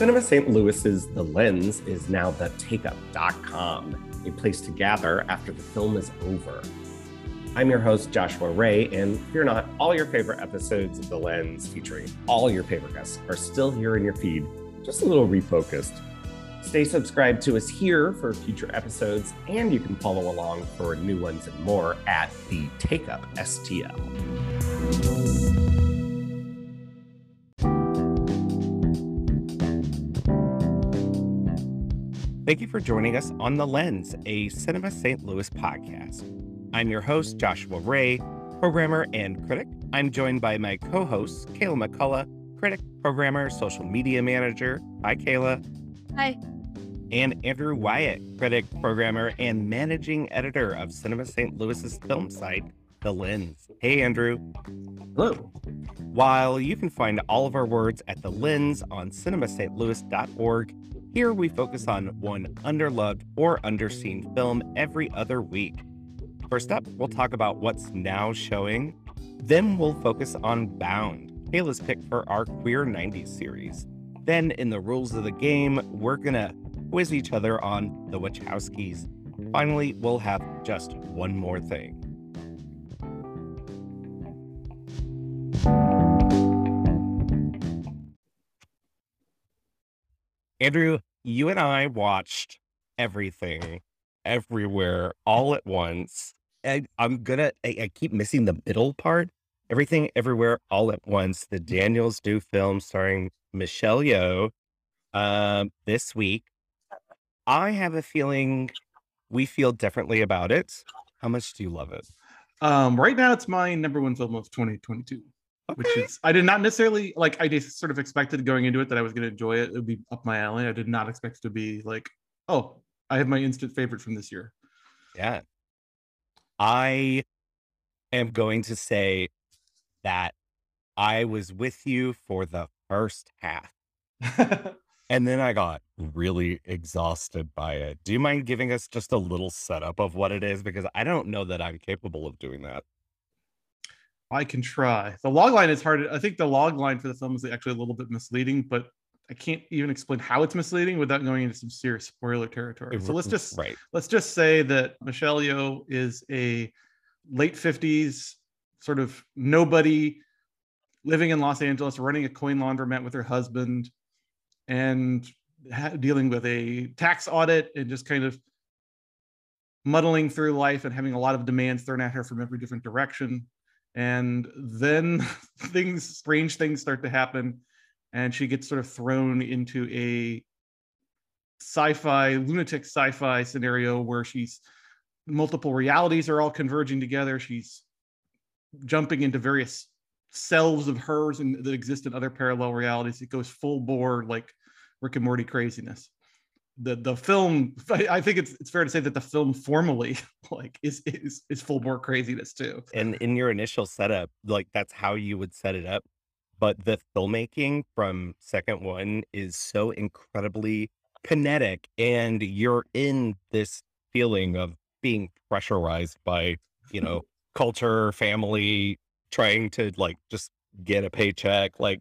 Cinema St. Louis's The Lens is now the takeup.com, a place to gather after the film is over. I'm your host, Joshua Ray, and fear not, all your favorite episodes of The Lens featuring all your favorite guests are still here in your feed, just a little refocused. Stay subscribed to us here for future episodes, and you can follow along for new ones and more at the Takeup STL. Thank you for joining us on The Lens, a Cinema St. Louis podcast. I'm your host, Joshua Ray, programmer and critic. I'm joined by my co hosts, Kayla McCullough, critic, programmer, social media manager. Hi, Kayla. Hi. And Andrew Wyatt, critic, programmer, and managing editor of Cinema St. Louis's film site, The Lens. Hey, Andrew. Hello. While you can find all of our words at The Lens on cinemastlouis.org, here we focus on one underloved or underseen film every other week. First up, we'll talk about what's now showing. Then we'll focus on Bound, Kayla's pick for our Queer 90s series. Then, in the rules of the game, we're gonna quiz each other on the Wachowskis. Finally, we'll have just one more thing. Andrew, you and I watched everything, everywhere, all at once. And I'm gonna, I, I keep missing the middle part. Everything, everywhere, all at once. The Daniels Do film starring Michelle Yeoh um, this week. I have a feeling we feel differently about it. How much do you love it? Um, right now, it's my number one film of 2022 which is I did not necessarily like I just sort of expected going into it that I was going to enjoy it. It would be up my alley. I did not expect it to be like, oh, I have my instant favorite from this year. Yeah. I am going to say that I was with you for the first half. and then I got really exhausted by it. Do you mind giving us just a little setup of what it is? Because I don't know that I'm capable of doing that. I can try. The log line is hard. I think the log line for the film is actually a little bit misleading, but I can't even explain how it's misleading without going into some serious spoiler territory. So let's just right. let's just say that Michelle Yeoh is a late 50s sort of nobody living in Los Angeles, running a coin laundromat with her husband and ha- dealing with a tax audit and just kind of muddling through life and having a lot of demands thrown at her from every different direction and then things strange things start to happen and she gets sort of thrown into a sci-fi lunatic sci-fi scenario where she's multiple realities are all converging together. She's jumping into various selves of hers and that exist in other parallel realities. It goes full bore like rick and morty craziness the the film i think it's it's fair to say that the film formally like is is is full bore craziness too. And in your initial setup like that's how you would set it up. But the filmmaking from second one is so incredibly kinetic and you're in this feeling of being pressurized by you know culture family trying to like just get a paycheck like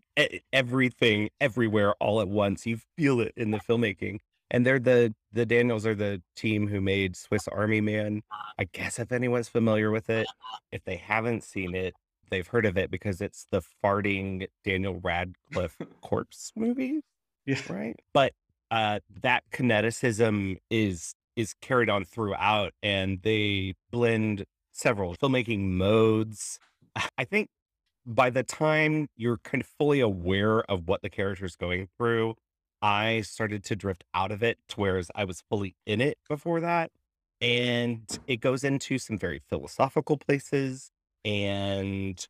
everything everywhere all at once. You feel it in the filmmaking and they're the the Daniels are the team who made Swiss Army Man. I guess if anyone's familiar with it, if they haven't seen it, they've heard of it because it's the farting Daniel Radcliffe corpse movie. Yeah. Right. But uh that kineticism is is carried on throughout and they blend several filmmaking modes. I think by the time you're kind of fully aware of what the character is going through, I started to drift out of it to whereas I was fully in it before that. And it goes into some very philosophical places and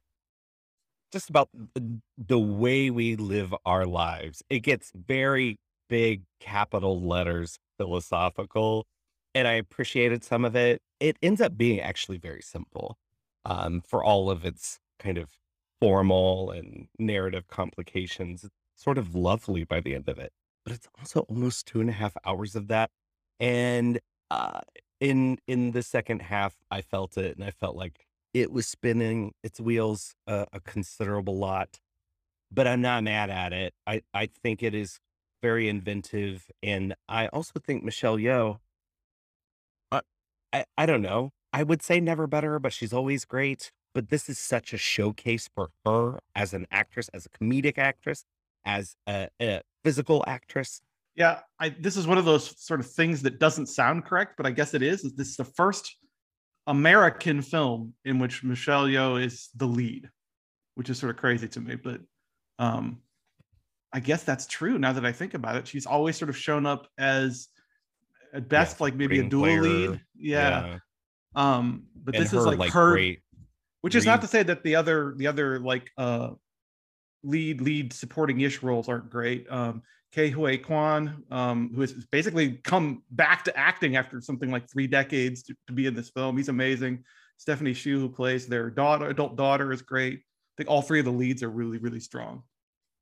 just about the way we live our lives. It gets very big capital letters philosophical. And I appreciated some of it. It ends up being actually very simple um, for all of its kind of formal and narrative complications. It's sort of lovely by the end of it but it's also almost two and a half hours of that. And uh, in in the second half, I felt it, and I felt like it was spinning its wheels a, a considerable lot. But I'm not mad at it. I I think it is very inventive, and I also think Michelle Yeoh uh, I I don't know. I would say never better, but she's always great. But this is such a showcase for her as an actress, as a comedic actress, as a, a physical actress. Yeah, I this is one of those sort of things that doesn't sound correct, but I guess it is. This is the first American film in which Michelle Yeoh is the lead, which is sort of crazy to me. But um, I guess that's true now that I think about it. She's always sort of shown up as at best yeah, like maybe a dual player. lead. Yeah. yeah. Um, but and this her, is like, like her which is not to say that the other the other like uh lead lead supporting ish roles aren't great. Um Ke Huy Quan, um, who has basically come back to acting after something like three decades to, to be in this film. He's amazing. Stephanie Hsu, who plays their daughter, adult daughter, is great. I think all three of the leads are really, really strong.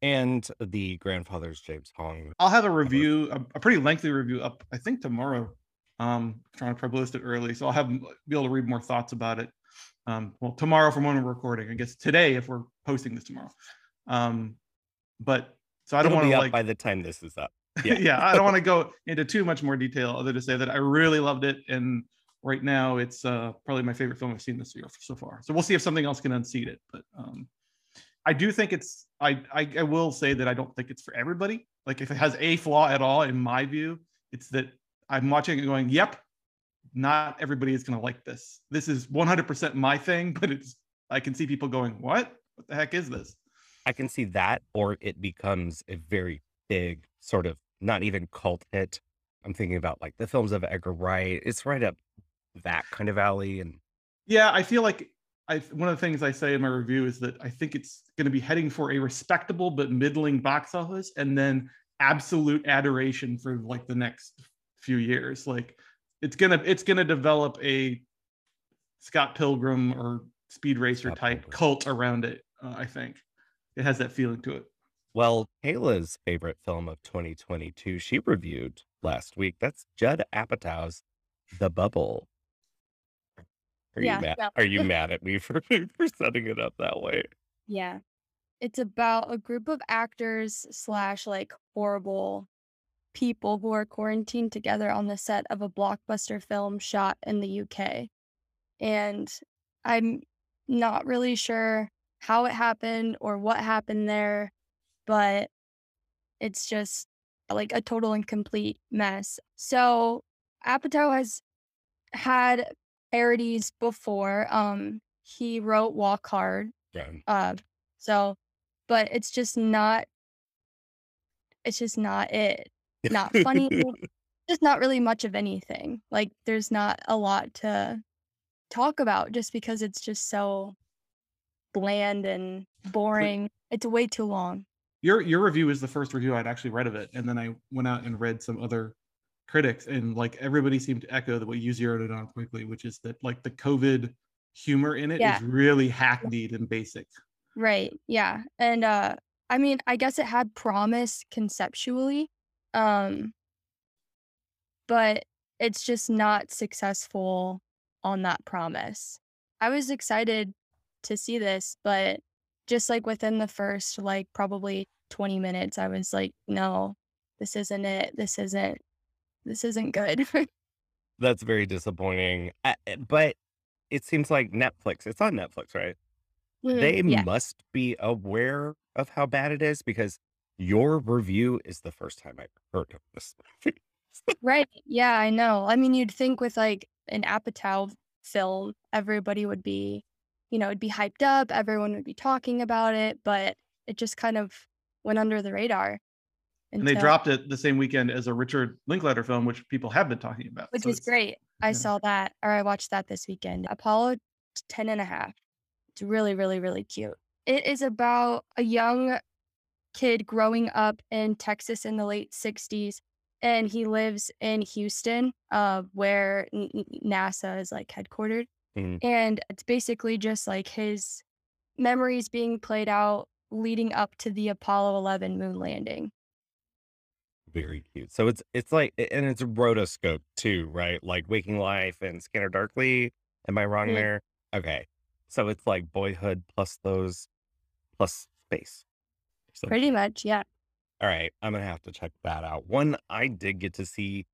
And the grandfather's James Hong. I'll have a review, a, a pretty lengthy review up, I think tomorrow. Um, trying to publish it early, so I'll have be able to read more thoughts about it um, well tomorrow from when we're recording i guess today if we're posting this tomorrow um, but so i don't want to like by the time this is up yeah, yeah i don't want to go into too much more detail other to say that i really loved it and right now it's uh, probably my favorite film i've seen this year so far so we'll see if something else can unseat it but um, i do think it's I, I i will say that i don't think it's for everybody like if it has a flaw at all in my view it's that i'm watching it going yep not everybody is going to like this. This is 100% my thing, but it's I can see people going, "What? What the heck is this?" I can see that or it becomes a very big sort of not even cult hit. I'm thinking about like the films of Edgar Wright. It's right up that kind of alley and Yeah, I feel like I one of the things I say in my review is that I think it's going to be heading for a respectable but middling box office and then absolute adoration for like the next few years. Like it's gonna it's gonna develop a Scott Pilgrim or Speed Racer Scott type Pilgrim. cult around it. Uh, I think it has that feeling to it. Well, Kayla's favorite film of 2022, she reviewed last week. That's Judd Apatow's The Bubble. Are yeah, you mad? Well. Are you mad at me for for setting it up that way? Yeah, it's about a group of actors slash like horrible people who are quarantined together on the set of a blockbuster film shot in the UK. And I'm not really sure how it happened or what happened there, but it's just like a total and complete mess. So Apatow has had parodies before. Um, he wrote Walk Hard. Yeah. Uh, so, but it's just not. It's just not it not funny, just not really much of anything. Like there's not a lot to talk about just because it's just so bland and boring. It's way too long. Your your review is the first review I'd actually read of it, and then I went out and read some other critics, and like everybody seemed to echo the way you zeroed it on quickly, which is that like the COVID humor in it yeah. is really hackneyed and basic. Right. Yeah. And uh I mean, I guess it had promise conceptually, um, but it's just not successful on that promise. I was excited to see this, but just like within the first like probably 20 minutes, I was like, no, this isn't it. This isn't this isn't good. That's very disappointing. Uh, but it seems like Netflix, it's on Netflix, right? Mm, they yeah. must be aware of how bad it is because your review is the first time I've heard of this. Right. Yeah, I know. I mean, you'd think with like an Apatow film, everybody would be, you know, it'd be hyped up, everyone would be talking about it, but it just kind of went under the radar. And they dropped it the same weekend as a Richard Linklater film, which people have been talking about. which So is great. I yeah. saw that, or I watched that this weekend. Apollo 10 and a half. It's really, really, really cute. It is about a young kid growing up in Texas in the late 60s and he lives in Houston uh, where NASA is like headquartered mm. and it's basically just like his memories being played out leading up to the Apollo 11 moon landing. Very cute. So it's it's like and it's rotoscope too, right? Like Waking Life and Scanner Darkly. Am I wrong mm. there? Okay. So it's like boyhood plus those plus space. Pretty much, yeah. All right, I'm gonna have to check that out. One I did get to see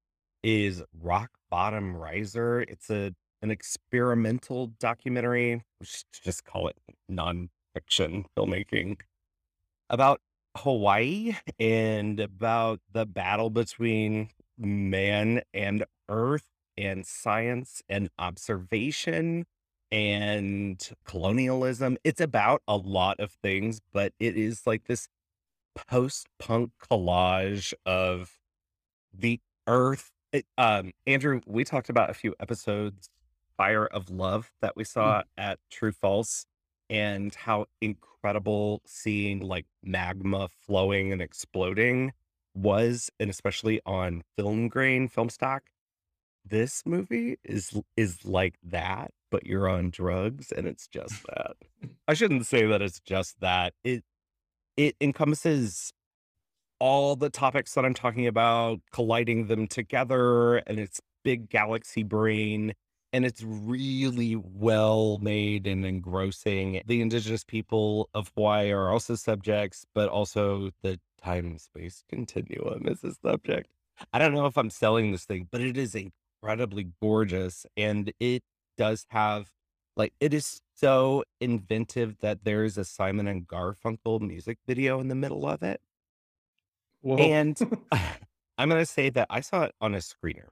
is Rock Bottom Riser. It's a an experimental documentary, just call it nonfiction filmmaking, about Hawaii and about the battle between man and earth and science and observation and colonialism. It's about a lot of things, but it is like this post-punk collage of the earth. It, um, Andrew, we talked about a few episodes, Fire of Love, that we saw mm. at True False, and how incredible seeing like magma flowing and exploding was, and especially on film grain, film stock. This movie is is like that, but you're on drugs and it's just that. I shouldn't say that it's just that. It it encompasses all the topics that I'm talking about, colliding them together, and it's big galaxy brain. And it's really well made and engrossing. The indigenous people of Hawaii are also subjects, but also the time space continuum is a subject. I don't know if I'm selling this thing, but it is incredibly gorgeous. And it does have, like, it is so inventive that there's a Simon and Garfunkel music video in the middle of it. Whoa. And I'm going to say that I saw it on a screener.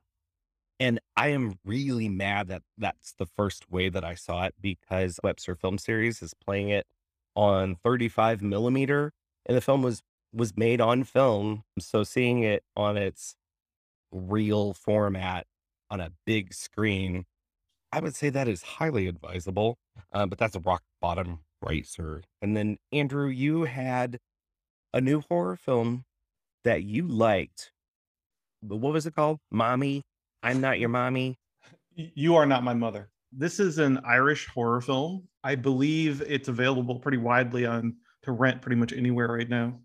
And I am really mad that that's the first way that I saw it because Webster Film Series is playing it on 35 millimeter, and the film was was made on film. So seeing it on its real format on a big screen, I would say that is highly advisable. Uh, but that's a rock bottom right, sir? And then Andrew, you had a new horror film that you liked. What was it called? Mommy, I'm not your mommy. You are not my mother. This is an Irish horror film. I believe it's available pretty widely on to rent pretty much anywhere right now.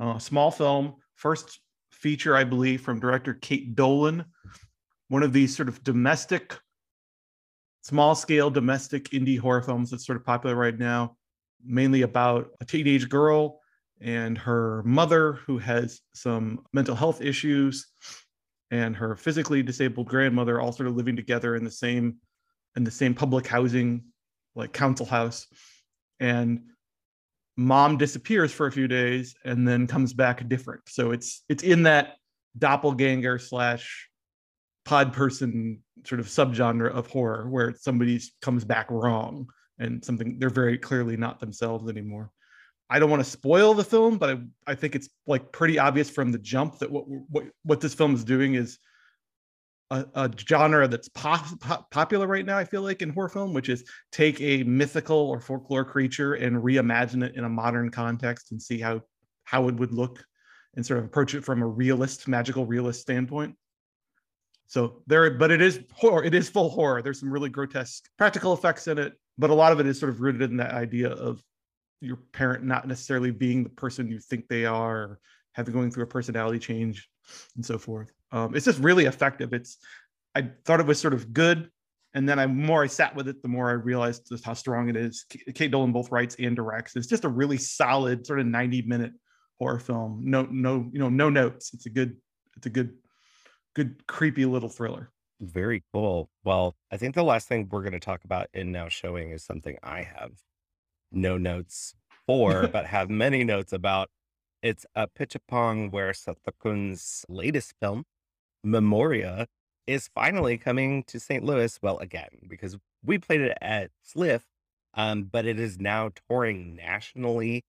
Uh, small film, first feature, I believe, from director Kate Dolan. One of these sort of domestic, small scale domestic indie horror films that's sort of popular right now, mainly about a teenage girl and her mother who has some mental health issues and her physically disabled grandmother all sort of living together in the same in the same public housing like council house. And mom disappears for a few days and then comes back different. So it's it's in that doppelganger slash pod person sort of subgenre of horror where somebody comes back wrong and something they're very clearly not themselves anymore I don't want to spoil the film, but I, I think it's like pretty obvious from the jump that what what what this film is doing is a, a genre that's pop, pop, popular right now. I feel like in horror film, which is take a mythical or folklore creature and reimagine it in a modern context and see how how it would look, and sort of approach it from a realist, magical realist standpoint. So there, but it is horror. It is full horror. There's some really grotesque practical effects in it, but a lot of it is sort of rooted in that idea of your parent not necessarily being the person you think they are, having going through a personality change, and so forth. Um, it's just really effective. It's I thought it was sort of good, and then I more I sat with it, the more I realized just how strong it is. Kate Dolan both writes and directs. It's just a really solid sort of ninety minute horror film. No, no, you know, no notes. It's a good, it's a good, good creepy little thriller. Very cool. Well, I think the last thing we're going to talk about in now showing is something I have no notes for, but have many notes about. It's Apichatpong where Weerasethakul's latest film, Memoria, is finally coming to St. Louis. Well, again, because we played it at SLIFF, um, but it is now touring nationally.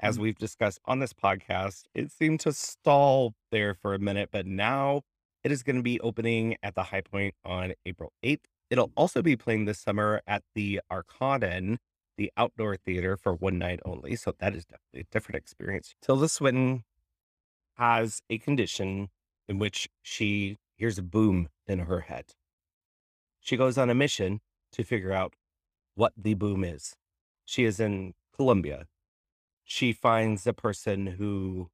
As mm. we've discussed on this podcast, it seemed to stall there for a minute, but now it is going to be opening at the Hi-Pointe on April 8th. It'll also be playing this summer at the Arkadin the outdoor theater for one night only. So that is definitely a different experience. Tilda Swinton has a condition in which she hears a boom in her head. She goes on a mission to figure out what the boom is. She is in Colombia. She finds a person who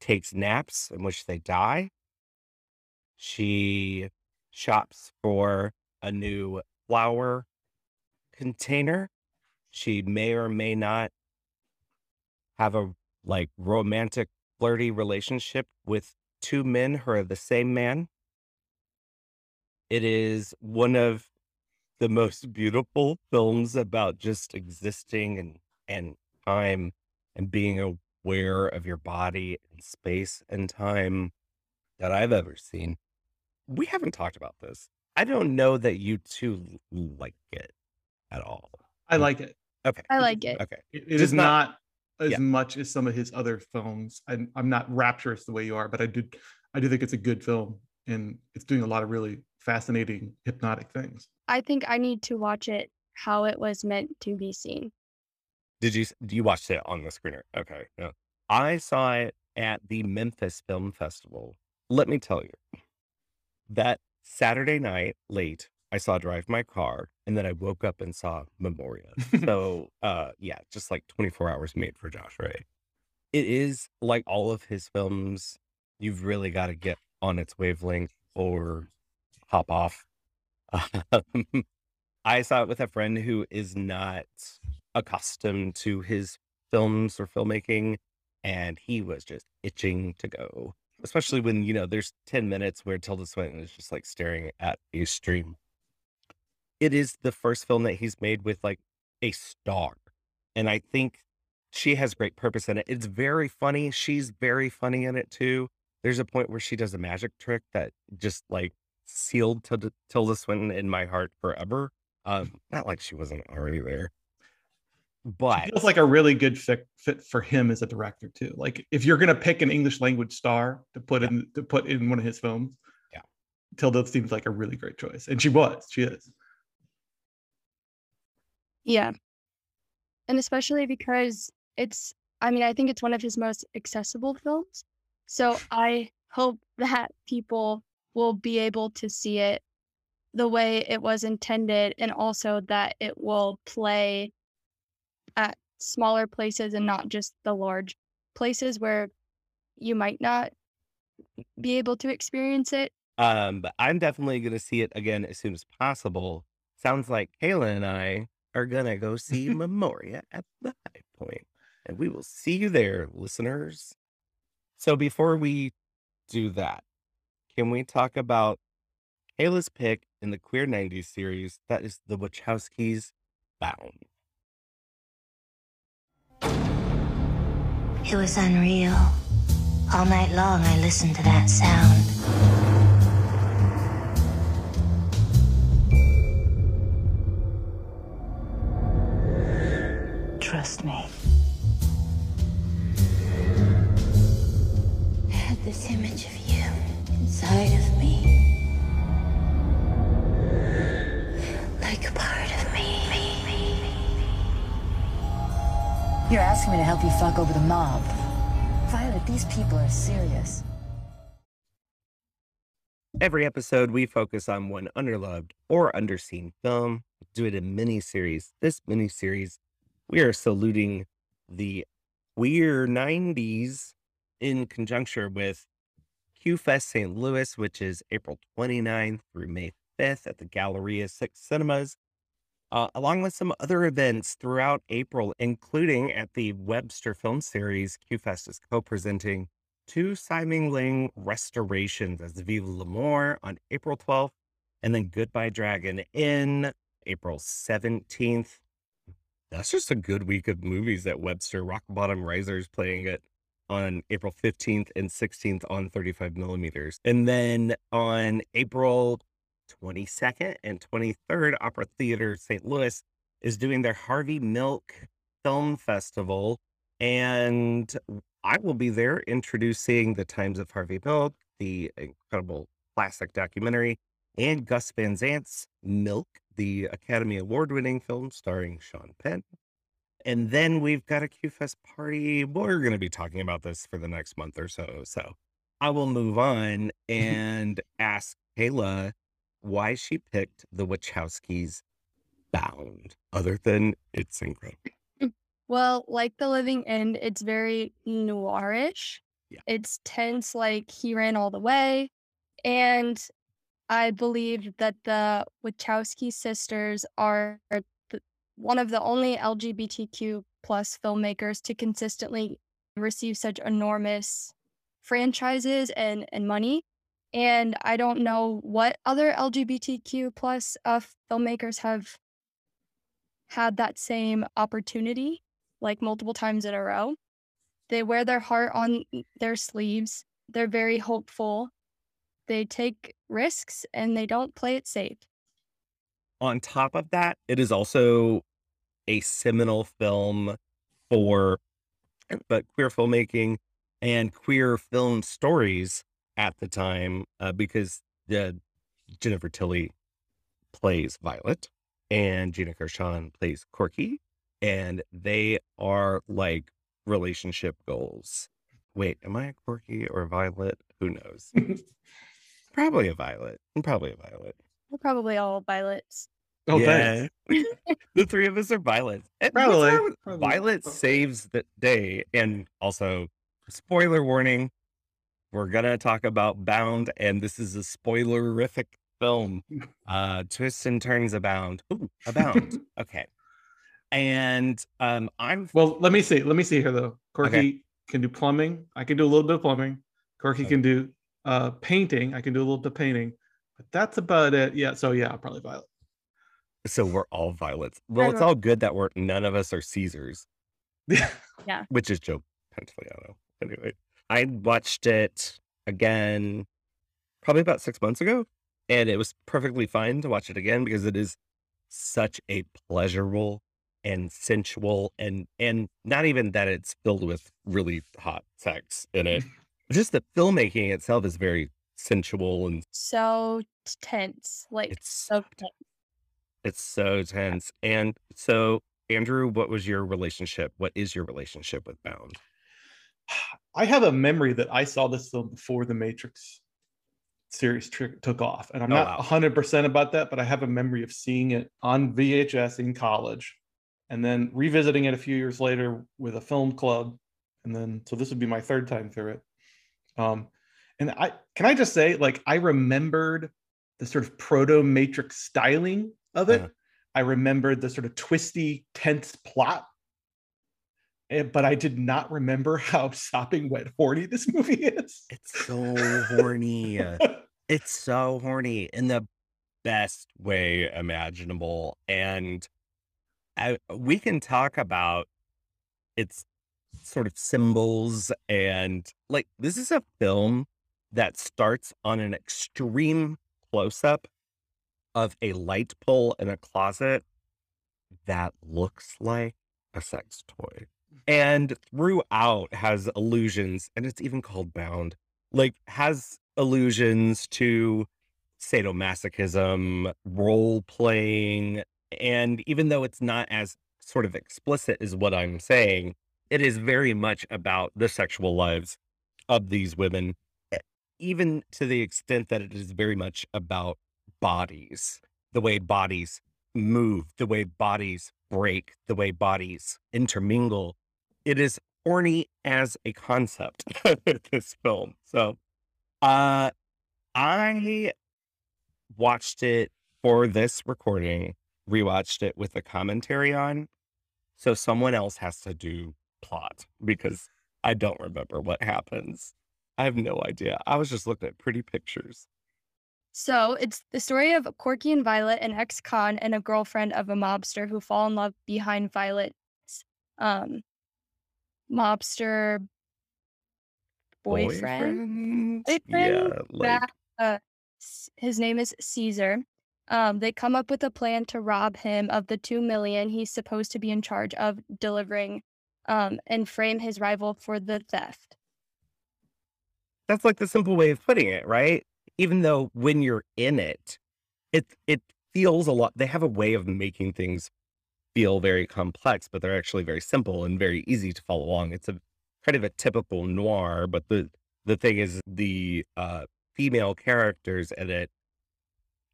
takes naps in which they die. She shops for a new flower container. She may or may not have a like romantic flirty relationship with two men who are the same man. It is one of the most beautiful films about just existing and and time and being aware of your body and space and time that I've ever seen. We haven't talked about this. I don't know that you two like it at all. I like it. Okay. I like it. Okay. It, it is not, not as yeah. much as some of his other films. I'm, I'm not rapturous the way you are, but I did I do think it's a good film and it's doing a lot of really fascinating hypnotic things. I think I need to watch it how it was meant to be seen. Did you do you watch it on the screener? Okay. No. I saw it at the Memphis Film Festival. Let me tell you, that Saturday night late, I saw Drive My Car, and then I woke up and saw Memoria. so, uh, yeah, just like 24 hours made for Josh Ray. It is like all of his films. You've really got to get on its wavelength or hop off. Um, I saw it with a friend who is not accustomed to his films or filmmaking, and he was just itching to go. Especially when, you know, there's 10 minutes where Tilda Swinton is just like staring at a stream. It is the first film that he's made with like a star. And I think she has great purpose in it. It's very funny. She's very funny in it too. There's a point where she does a magic trick that just like sealed Tilda, Tilda Swinton in my heart forever. Um, not like she wasn't already there, but it feels like a really good fit fit for him as a director too. Like if you're gonna pick an English language star to put yeah. in to put in one of his films, yeah, Tilda seems like a really great choice, and she was, she is. Yeah, and especially because it's, I mean, I think it's one of his most accessible films. So I hope that people will be able to see it the way it was intended and also that it will play at smaller places and not just the large places where you might not be able to experience it. Um, but I'm definitely going to see it again as soon as possible. Sounds like Kayla and I are going to go see Memoria at the High Point. And we will see you there, listeners. So before we do that, can we talk about Kayla's pick in the Queer 90s series? That is the Wachowskis Bound. It was unreal. All night long, I listened to that sound. Trust me. I had this image of you inside of me. Like a part of me. You're asking me to help you fuck over the mob. Violet, these people are serious. Every episode, we focus on one underloved or underseen film. Do it in mini series. This mini series, we are saluting the queer 90s in conjunction with QFest St. Louis, which is April 29th through May 5th at the Galleria Six Cinemas uh, along with some other events throughout April, including at the Webster Film Series. QFest is co presenting two Tsai Ming-liang restorations as Vive L'Amour on April 12th, and then Goodbye Dragon Inn April 17th. That's just a good week of movies at Webster. Rock Bottom Risers playing it on April 15th and 16th on 35 millimeters. And then on April 22nd and 23rd, Opera Theater St. Louis is doing their Harvey Milk Film Festival. And I will be there introducing The Times of Harvey Milk, the incredible classic documentary, and Gus Van Sant's Milk, the Academy Award winning film starring Sean Penn. And then we've got a Q Fest party. We're going to be talking about this for the next month or so. So I will move on and ask Kayla why she picked the Wachowskis bound, other than it's incredible. Mm, well, like The Living End, it's very noirish. Yeah. It's tense, like he ran all the way. And I believe that the Wachowski sisters are one of the only LGBTQ plus filmmakers to consistently receive such enormous franchises and, and money. And I don't know what other LGBTQ plus uh, filmmakers have had that same opportunity like multiple times in a row. They wear their heart on their sleeves. They're very hopeful. They take risks and they don't play it safe. On top of that, it is also a seminal film for but queer filmmaking and queer film stories at the time uh, because uh, Jennifer Tilly plays Violet and Gina Gershon plays Corky, and they are like relationship goals. Wait, am I a Corky or a Violet? Who knows? probably a Violet. I'm probably a Violet. We're probably all violets. Oh, yeah. the three of us are violets. Probably. probably. Violet saves the day. And also, spoiler warning, we're going to talk about Bound, and this is a spoilerific film. Uh, twists and turns abound. Ooh, abound. okay. And um, I'm well. Let me see. Let me see here though. Corky okay. can do plumbing. I can do a little bit of plumbing. Corky okay. can do uh, painting. I can do a little bit of painting, but that's about it. Yeah. So yeah, probably Violet. So we're all violets. Well, it's all good that we're none of us are Caesars. yeah. Which is Joe Pantoliano. Anyway, I watched it again probably about six months ago, and it was perfectly fine to watch it again because it is such a pleasurable and sensual and and not even that it's filled with really hot sex in it. Just the filmmaking itself is very sensual and so tense. Like it's so tense. It's so tense. And so, Andrew, what was your relationship? What is your relationship with Bound? I have a memory that I saw this film before the Matrix series tr- took off. And I'm oh, not wow. 100% about that, but I have a memory of seeing it on VHS in college and then revisiting it a few years later with a film club. And then, so this would be my third time through it. Um, and I can I just say, like, I remembered the sort of proto Matrix styling of it. Uh-huh. I remembered the sort of twisty, tense plot. And, eh, but I did not remember how sopping wet horny this movie is. It's so horny. it's so horny in the best way imaginable. And I, we can talk about its sort of symbols and like this is a film that starts on an extreme close up of a light pole in a closet that looks like a sex toy. And throughout has allusions, and it's even called Bound, like has allusions to sadomasochism, role playing. And even though it's not as sort of explicit as what I'm saying, it is very much about the sexual lives of these women, even to the extent that it is very much about bodies, the way bodies move, the way bodies break, the way bodies intermingle. It is horny as a concept, this film. So uh I watched it for this recording, rewatched it with a commentary on. So someone else has to do plot because I don't remember what happens. I have no idea. I was just looking at pretty pictures. So it's the story of Corky and Violet, an ex-con and a girlfriend of a mobster who fall in love behind Violet's um, mobster boyfriend. Boyfriend? Yeah, like... That, uh, his name is Caesar. Um, they come up with a plan to rob him of the two million he's supposed to be in charge of delivering, um, and frame his rival for the theft. That's like the simple way of putting it, right? even though when you're in it, it it feels a lot. They have a way of making things feel very complex, but they're actually very simple and very easy to follow along. It's a kind of a typical noir, but the the thing is the uh, female characters in it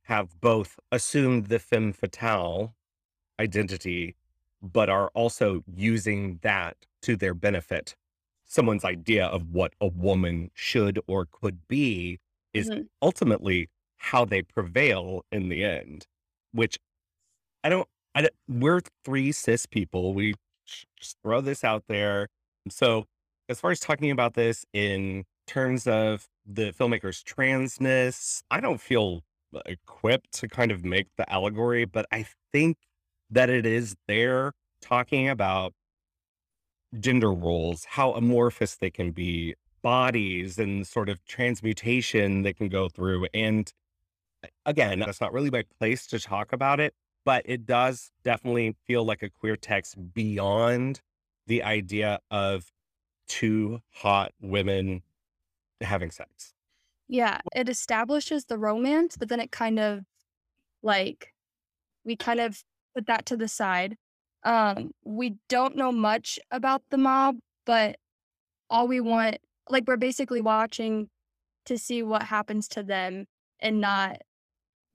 have both assumed the femme fatale identity, but are also using that to their benefit. Someone's idea of what a woman should or could be is mm-hmm. ultimately how they prevail in the end, which I don't, I don't, we're three cis people. We just throw this out there. So as far as talking about this in terms of the filmmaker's transness, I don't feel equipped to kind of make the allegory, but I think that it is there talking about gender roles, how amorphous they can be, bodies and sort of transmutation they can go through. And again, that's not really my place to talk about it, but it does definitely feel like a queer text beyond the idea of two hot women having sex. Yeah, it establishes the romance, but then it kind of like we kind of put that to the side. Um, we don't know much about the mob, but all we want, like, we're basically watching to see what happens to them and not,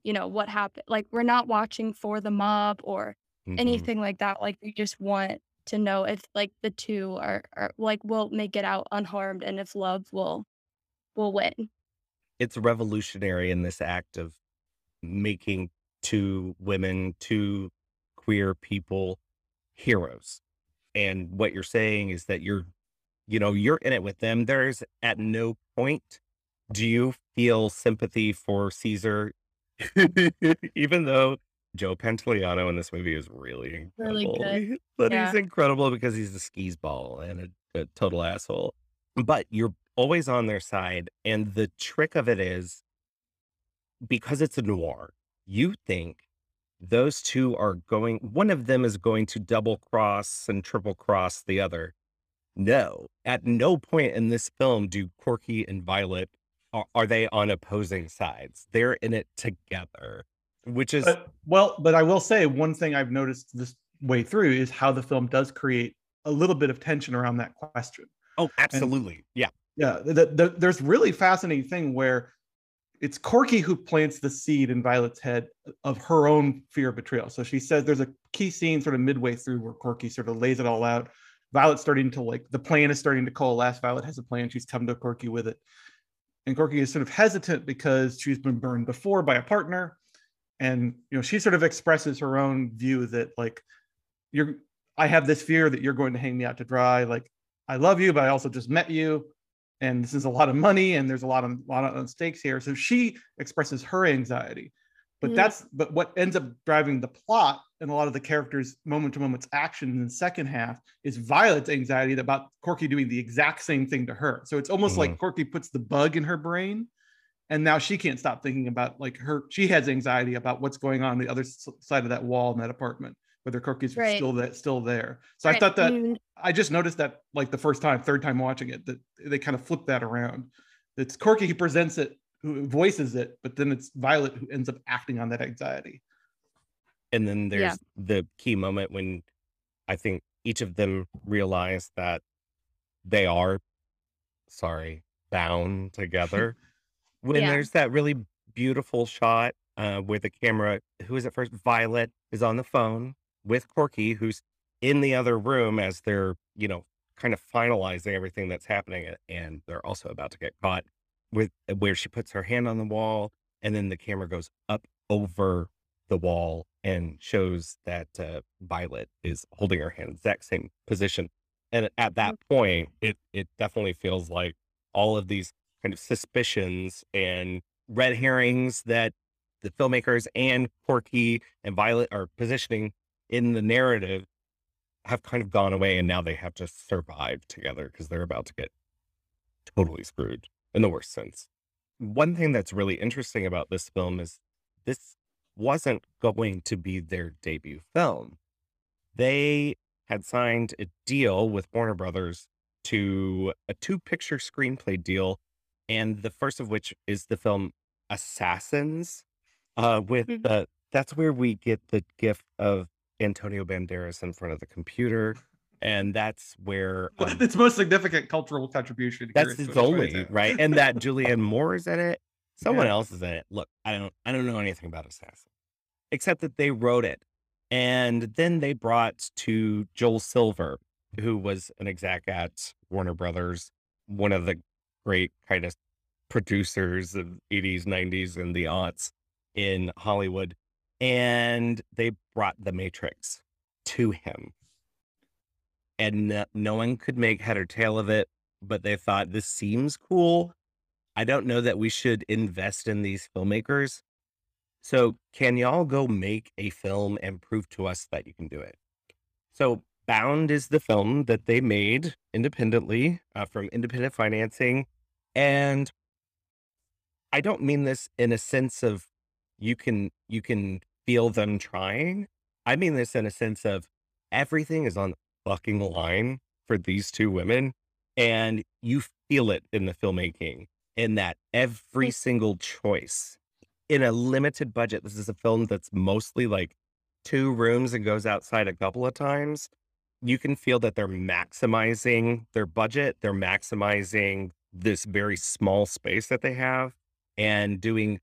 you know, what happened. Like, we're not watching for the mob or mm-hmm. anything like that. Like, we just want to know if, like, the two are, are like, will make it out unharmed and if love will, will win. It's revolutionary in this act of making two women, two queer people heroes. And what you're saying is that you're, you know, you're in it with them. There's at no point do you feel sympathy for Caesar, even though Joe Pantoliano in this movie is really incredible. Really good. but yeah. he's incredible because he's a skis ball and a, a total asshole. But you're always on their side. And the trick of it is because it's a noir, you think those two are going, one of them is going to double cross and triple cross the other. No, at no point in this film do Corky and Violet are, are they on opposing sides. They're in it together, which is but, well. But I will say one thing I've noticed this way through is how the film does create a little bit of tension around that question. Oh, absolutely, and, yeah, yeah. The, the, there's really fascinating thing where it's Corky who plants the seed in Violet's head of her own fear of betrayal. So she says there's a key scene sort of midway through where Corky sort of lays it all out. Violet's starting to like the plan is starting to coalesce. Violet has a plan. She's come to Corky with it. And Corky is sort of hesitant because she's been burned before by a partner. And you know, she sort of expresses her own view that like you're I have this fear that you're going to hang me out to dry. Like I love you, but I also just met you and this is a lot of money and there's a lot of a lot of stakes here so she expresses her anxiety but mm-hmm. that's but what ends up driving the plot and a lot of the characters moment to moment's action in the second half is violet's anxiety about corky doing the exact same thing to her so it's almost mm-hmm. like corky puts the bug in her brain and now she can't stop thinking about like her she has anxiety about what's going on, on the other side of that wall in that apartment whether Corky's right. still that still there. So right. I thought that mm. I just noticed that like the first time, third time watching it, that they kind of flip that around. It's Corky who presents it, who voices it, but then it's Violet who ends up acting on that anxiety. And then there's yeah. the key moment when I think each of them realize that they are sorry, bound together. when yeah. there's that really beautiful shot uh, where the camera, who is it first? Violet is on the phone with Corky, who's in the other room as they're, you know, kind of finalizing everything that's happening. And they're also about to get caught with where she puts her hand on the wall and then the camera goes up over the wall and shows that uh, Violet is holding her hand, exact same position. And at that mm. point, it it definitely feels like all of these kind of suspicions and red herrings that the filmmakers and Corky and Violet are positioning in the narrative have kind of gone away and now they have to survive together because they're about to get totally screwed in the worst sense. One thing that's really interesting about this film is this wasn't going to be their debut film. They had signed a deal with Warner Brothers to a two picture screenplay deal, and the first of which is the film Assassins. Uh, with mm-hmm. the that's where we get the gift of Antonio Banderas in front of the computer. And that's where um, its most significant cultural contribution. That's its only right, and that Julianne Moore is in it. Someone yeah. else is in it. Look, I don't, I don't know anything about Assassin, except that they wrote it, and then they brought to Joel Silver, who was an exec at Warner Brothers, one of the great kind of producers of 80s, 90s, and the aughts in Hollywood and they brought the Matrix to him. And no, one could make head or tail of it. but they thought this seems cool. I don't know that we should invest in these filmmakers. So, can y'all go make a film and prove to us that you can do it? So, Bound is the film that they made independently uh, from independent financing. And I don't mean this in a sense of you can you can feel them trying. I mean this in a sense of everything is on the fucking line for these two women and you feel it in the filmmaking in that every mm. single choice in a limited budget this is a film that's mostly like two rooms and goes outside a couple of times you can feel that they're maximizing their budget they're maximizing this very small space that they have and doing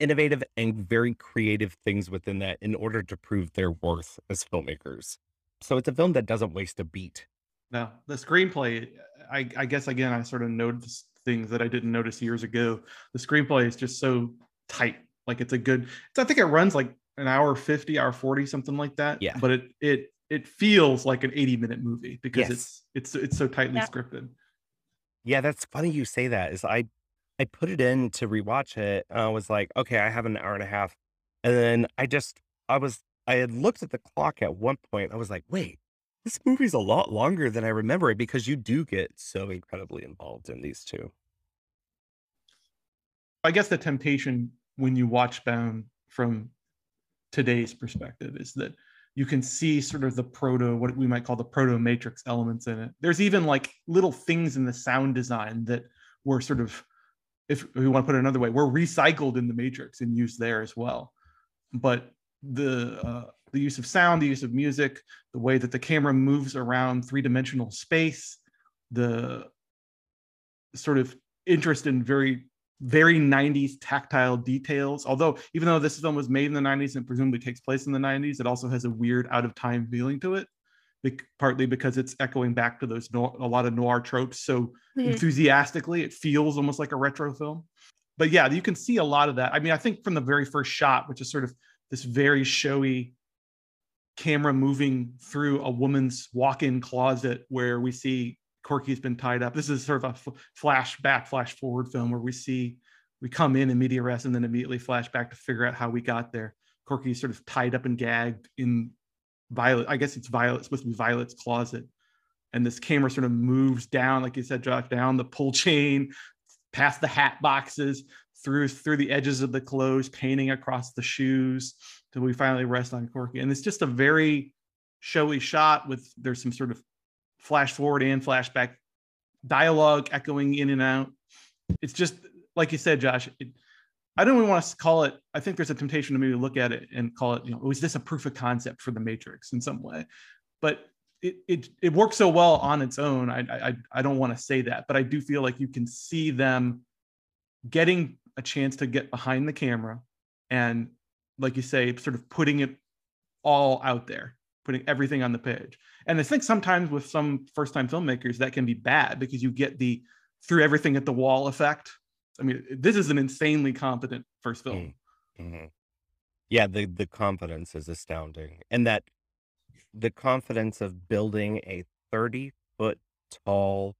innovative and very creative things within that in order to prove their worth as filmmakers. So it's a film that doesn't waste a beat. Now, the screenplay, I, I guess again, I sort of noticed things that I didn't notice years ago. The screenplay is just so tight. Like it's a good, I think it runs like an hour 50, hour 40, something like that. Yeah. But it, it, it feels like an 80 minute movie because yes. it's, it's, it's so tightly yeah. scripted. Yeah, that's funny you say that. Is I I put it in to rewatch it. And I was like, okay, I have an hour and a half. And then I just, I was, I had looked at the clock at one point. I was like, wait, this movie's a lot longer than I remember it because you do get so incredibly involved in these two. I guess the temptation when you watch Bound from today's perspective is that you can see sort of the proto, what we might call the proto matrix elements in it. There's even like little things in the sound design that were sort of if we want to put it another way, we're recycled in the matrix and used there as well. But the uh, the use of sound, the use of music, the way that the camera moves around three dimensional space, the sort of interest in very very 90s tactile details. Although, even though this film was made in the 90s and presumably takes place in the 90s, it also has a weird out of time feeling to it partly because it's echoing back to those no- a lot of noir tropes so mm-hmm. enthusiastically it feels almost like a retro film. But yeah you can see a lot of that. I mean i think from the very first shot which is sort of this very showy camera moving through a woman's walk-in closet where we see corky's been tied up. This is sort of a f- flashback flash forward film where we see we come in immediate arrest and then immediately flash back to figure out how we got there. Corky's sort of tied up and gagged in Violet, I guess it's Violet, it's supposed to be Violet's closet. And this camera sort of moves down, like you said, Josh, down the pull chain, past the hat boxes, through through the edges of the clothes, painting across the shoes till we finally rest on Corky. And it's just a very showy shot with there's some sort of flash forward and flashback dialogue echoing in and out. It's just like you said, Josh. It, I don't even want to call it. I think there's a temptation to maybe look at it and call it, you know, was this a proof of concept for the Matrix in some way? But it it it works so well on its own. I I I don't want to say that, but I do feel like you can see them getting a chance to get behind the camera and, like you say, sort of putting it all out there, putting everything on the page. And I think sometimes with some first-time filmmakers that can be bad because you get the through everything at the wall effect I mean, this is an insanely competent first film. Mm, mm-hmm. Yeah, the the confidence is astounding, and that the confidence of building a thirty foot tall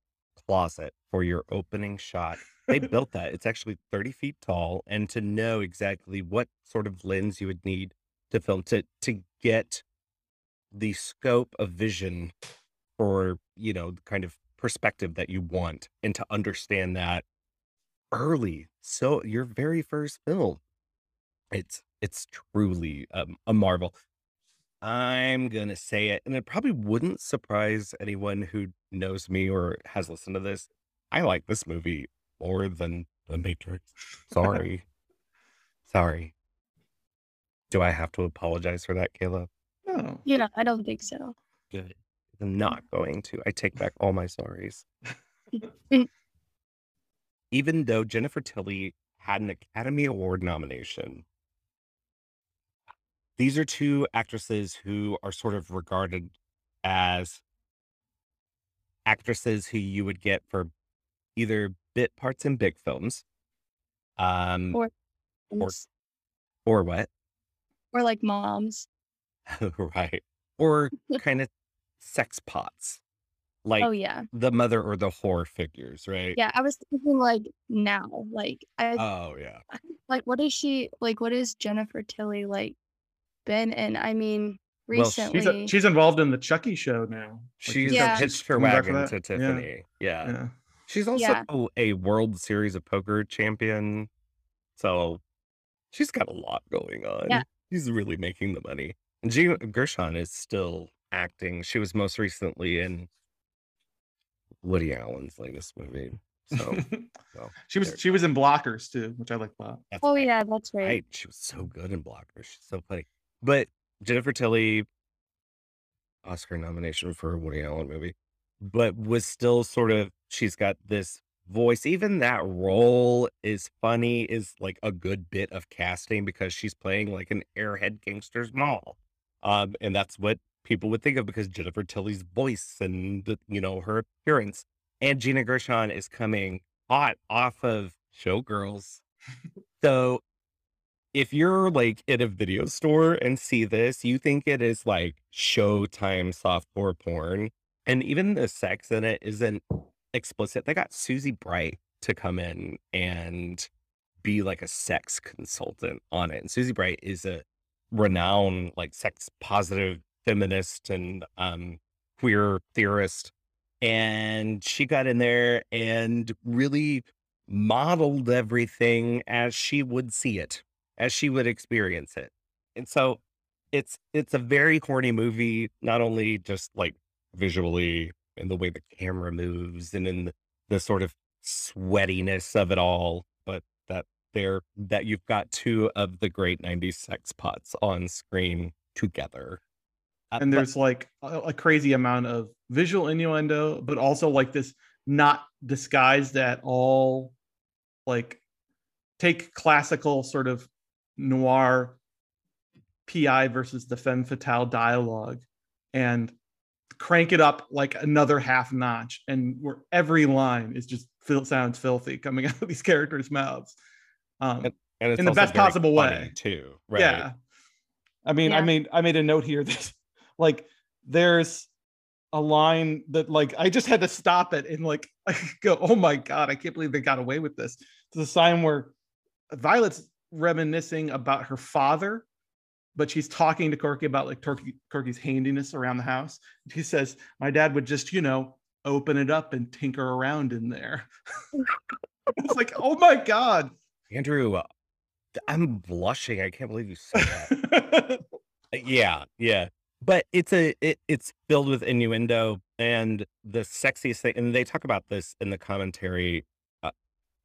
closet for your opening shot. They built that. It's actually thirty feet tall, and to know exactly what sort of lens you would need to film to to get the scope of vision for you know the kind of perspective that you want, and to understand that early. So your very first film. It's it's truly um, a marvel. I'm gonna say it, and it probably wouldn't surprise anyone who knows me or has listened to this. I like this movie more than The Matrix. Sorry. Sorry. Do I have to apologize for that, Kayla? No. You know, I don't think so. Good. I'm not going to. I take back all my sorries. even though Jennifer Tilly had an Academy Award nomination, these are two actresses who are sort of regarded as actresses who you would get for either bit parts in big films, um, or or or what, or like moms, right, or kind of sex pots like Oh yeah. the mother or the whore figures, right? Yeah, I was thinking like now, like I Oh yeah. like what is she like what is Jennifer Tilly like been in? I mean, Well, she's a- recently. She's involved in the Chucky show now. Like, She's Yeah. hitched her coming back for wagon to Tiffany. Yeah. yeah. She's also Yeah. a World Series of Poker champion. So she's got a lot going on. Yeah. She's really making the money. And Gina Gershon is still acting. She was most recently in Woody Allen's latest movie. So well, she was there- she was in Blockers too, which I like a lot. that's Oh right. yeah, that's right. Right. She was so good in Blockers. She's so funny. But Jennifer Tilly, Oscar nomination for a Woody Allen movie, but was still sort of, she's got this voice. Even that role is funny, is like a good bit of casting because she's playing like an airhead gangster's mall. Um, and that's what people would think of because Jennifer Tilly's voice and, you know, her appearance. And Gina Gershon is coming hot off of Showgirls. So if you're like in a video store and see this, you think it is like Showtime softcore porn. And even the sex in it isn't explicit. They got Susie Bright to come in and be like a sex consultant on it. And Susie Bright is a renowned like sex positive feminist and um queer theorist. And she got in there and really modeled everything as she would see it, as she would experience it. And so it's it's a very horny movie, not only just like visually and the way the camera moves and in the, the sort of sweatiness of it all, but that there that you've got two of the great 90s sex pots on screen together. Uh, and but- there's like a, a crazy amount of visual innuendo, but also like this not disguised at all. Like, take classical sort of noir PI versus the femme fatale dialogue and crank it up like another half notch, and where every line is just feel, sounds filthy coming out of these characters' mouths. Um, and it's in the best possible way. too. Right. yeah. I mean, I Yeah. made I made a note here that like there's a line that like I just had to stop it and like I go, oh my god, I can't believe they got away with this. It's a sign where Violet's reminiscing about her father, but she's talking to Corky about like Corky, Corky's handiness around the house. He says, My dad would just, you know, open it up and tinker around in there. it's like, oh my god. Andrew, uh, I'm blushing. I can't believe you said that. Uh, yeah, yeah. But it's a it, it's filled with innuendo and the sexiest thing. And they talk about this in the commentary uh,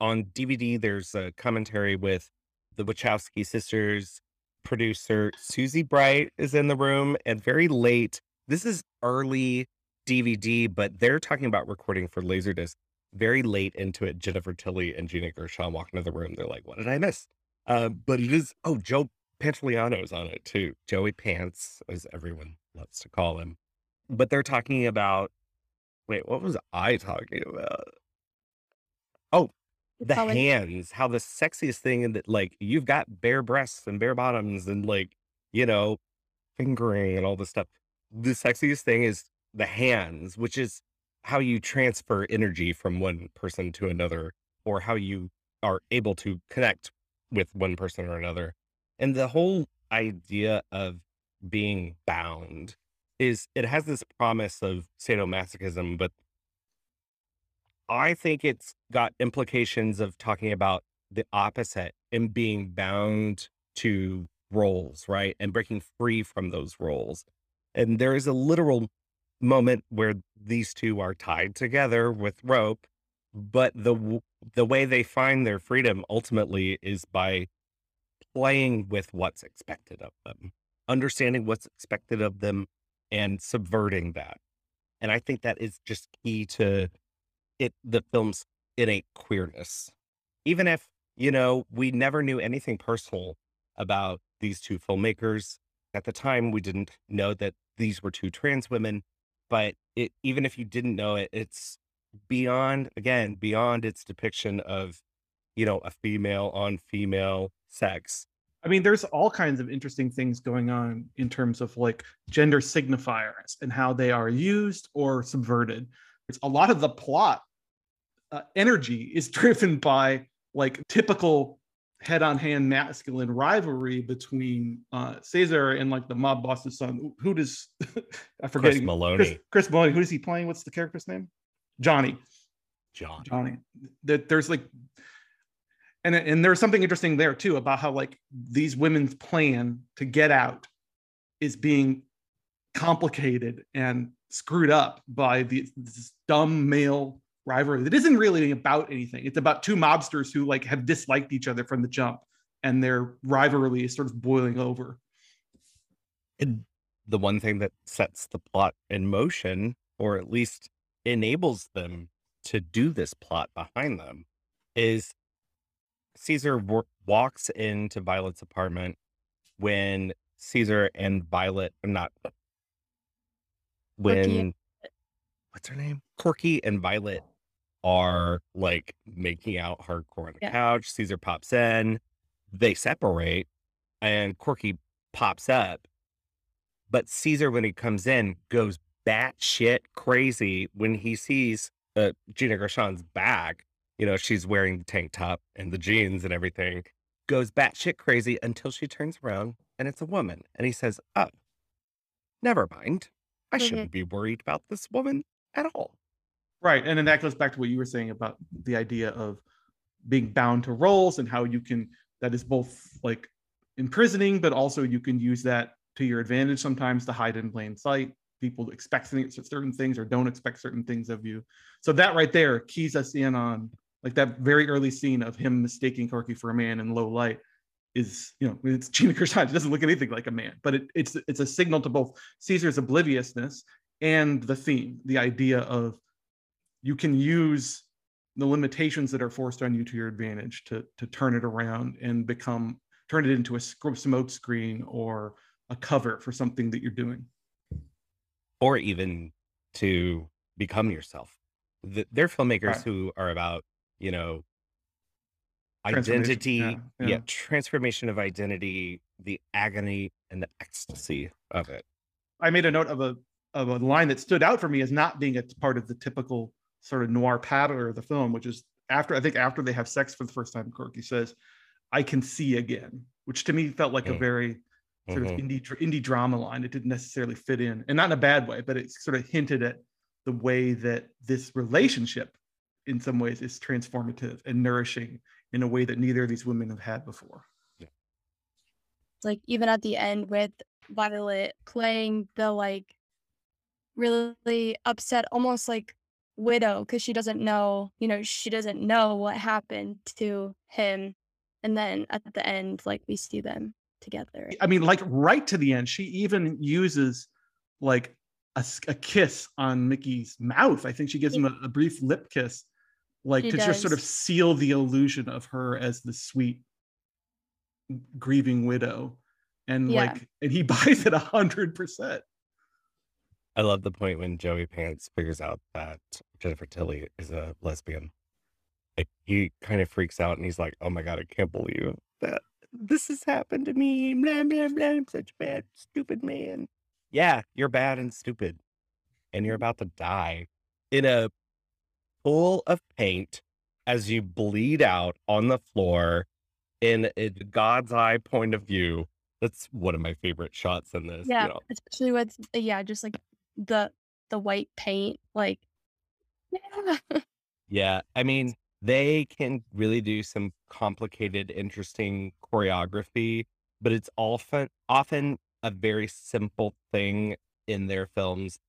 on DVD. There's a commentary with the Wachowski sisters. Producer Susie Bright is in the room, and very late. This is early DVD, but they're talking about recording for Laserdisc. Very late into it, Jennifer Tilly and Gina Gershon walk into the room. They're like, "What did I miss?" Uh, but it is. Oh, Joe Pantoliano's on it too. Joey Pants, as everyone loves to call him. But they're talking about. Wait, what was I talking about? Oh, the Probably- hands. How the sexiest thing in that, like, you've got bare breasts and bare bottoms and like, you know, fingering and all this stuff. The sexiest thing is the hands, which is how you transfer energy from one person to another, or how you are able to connect with one person or another. And the whole idea of being bound is it has this promise of sadomasochism, but I think it's got implications of talking about the opposite and being bound to roles, right? And breaking free from those roles. And there is a literal moment where these two are tied together with rope, but the the way they find their freedom ultimately is by playing with what's expected of them, understanding what's expected of them and subverting that. And I think that is just key to it the film's innate queerness. Even if, you know, we never knew anything personal about these two filmmakers. At the time, we didn't know that these were two trans women, but it even if you didn't know it, it's beyond again, beyond its depiction of, you know, a female on female sex. I mean, there's all kinds of interesting things going on in terms of like gender signifiers and how they are used or subverted. It's a lot of the plot uh, energy is driven by like typical head-on-hand masculine rivalry between uh Caesar and like the mob boss's son. Who does I forget? Chris Meloni. Chris, Chris Meloni. Who is he playing? What's the character's name? Johnny. John. Johnny. That there's like and and there's something interesting there too about how like these women's plan to get out is being complicated and screwed up by the, this dumb male rivalry that isn't really about anything. It's about two mobsters who like have disliked each other from the jump, and their rivalry is sort of boiling over. And the one thing that sets the plot in motion, or at least enables them to do this plot behind them, is Caesar w- walks into Violet's apartment when Caesar and Violet, not when what's her name? Corky and Violet are like making out hardcore on the Yeah. couch. Caesar pops in, they separate, and Corky pops up. But Caesar, when he comes in, goes batshit crazy when he sees uh, Gina Gershon's back. You know, she's wearing the tank top and the jeans and everything. Goes batshit crazy until she turns around and it's a woman. And he says, Oh, never mind. I Mhm. shouldn't be worried about this woman at all. Right. And then that goes back to what you were saying about the idea of being bound to roles and how you can, that is both like imprisoning, but also you can use that to your advantage sometimes to hide in plain sight. People expect certain things or don't expect certain things of you. So that right there keys us in on like that very early scene of him mistaking Corky for a man in low light is, you know, it's Gina Gershon. She doesn't look anything like a man, but it, it's it's a signal to both Caesar's obliviousness and the theme, the idea of you can use the limitations that are forced on you to your advantage to to turn it around and become turn it into a smoke screen or a cover for something that you're doing. or even to become yourself. Th- They're filmmakers Right. who are about, you know, identity, yeah, yeah, yeah. transformation of identity, the agony and the ecstasy of it. I made a note of a of a line that stood out for me as not being a part of the typical sort of noir patter of the film, which is after I think after they have sex for the first time, Corky says, "I can see again," which to me felt like a Mm. very sort Mhm. of indie indie drama line. It didn't necessarily fit in, and not in a bad way, but it sort of hinted at the way that this relationship, in some ways, is transformative and nourishing in a way that neither of these women have had before. like even at the end with Violet playing the like really upset, almost like widow, because she doesn't know, you know, she doesn't know what happened to him. And then at the end, like we see them together. I mean, like right to the end, she even uses like a kiss on Mickey's mouth. I think she gives him a, a brief lip kiss, like She to just sort of seal the illusion of her as the sweet grieving widow. And Yeah. like, and he buys it a hundred percent. I love the point when Joey Pants figures out that Jennifer Tilly is a lesbian. Like he kind of freaks out and he's like, "Oh my god, I can't believe that this has happened to me." Blah blah blah. I'm such a bad, stupid man. Yeah, you're bad and stupid, and you're mm-hmm. about to die in a pool of paint as you bleed out on the floor in a God's eye point of view. That's one of my favorite shots in this. you Yeah, know. especially with uh, yeah, just like the the white paint, like yeah. Yeah, I mean, they can really do some complicated, interesting choreography, but it's often often a very simple thing in their films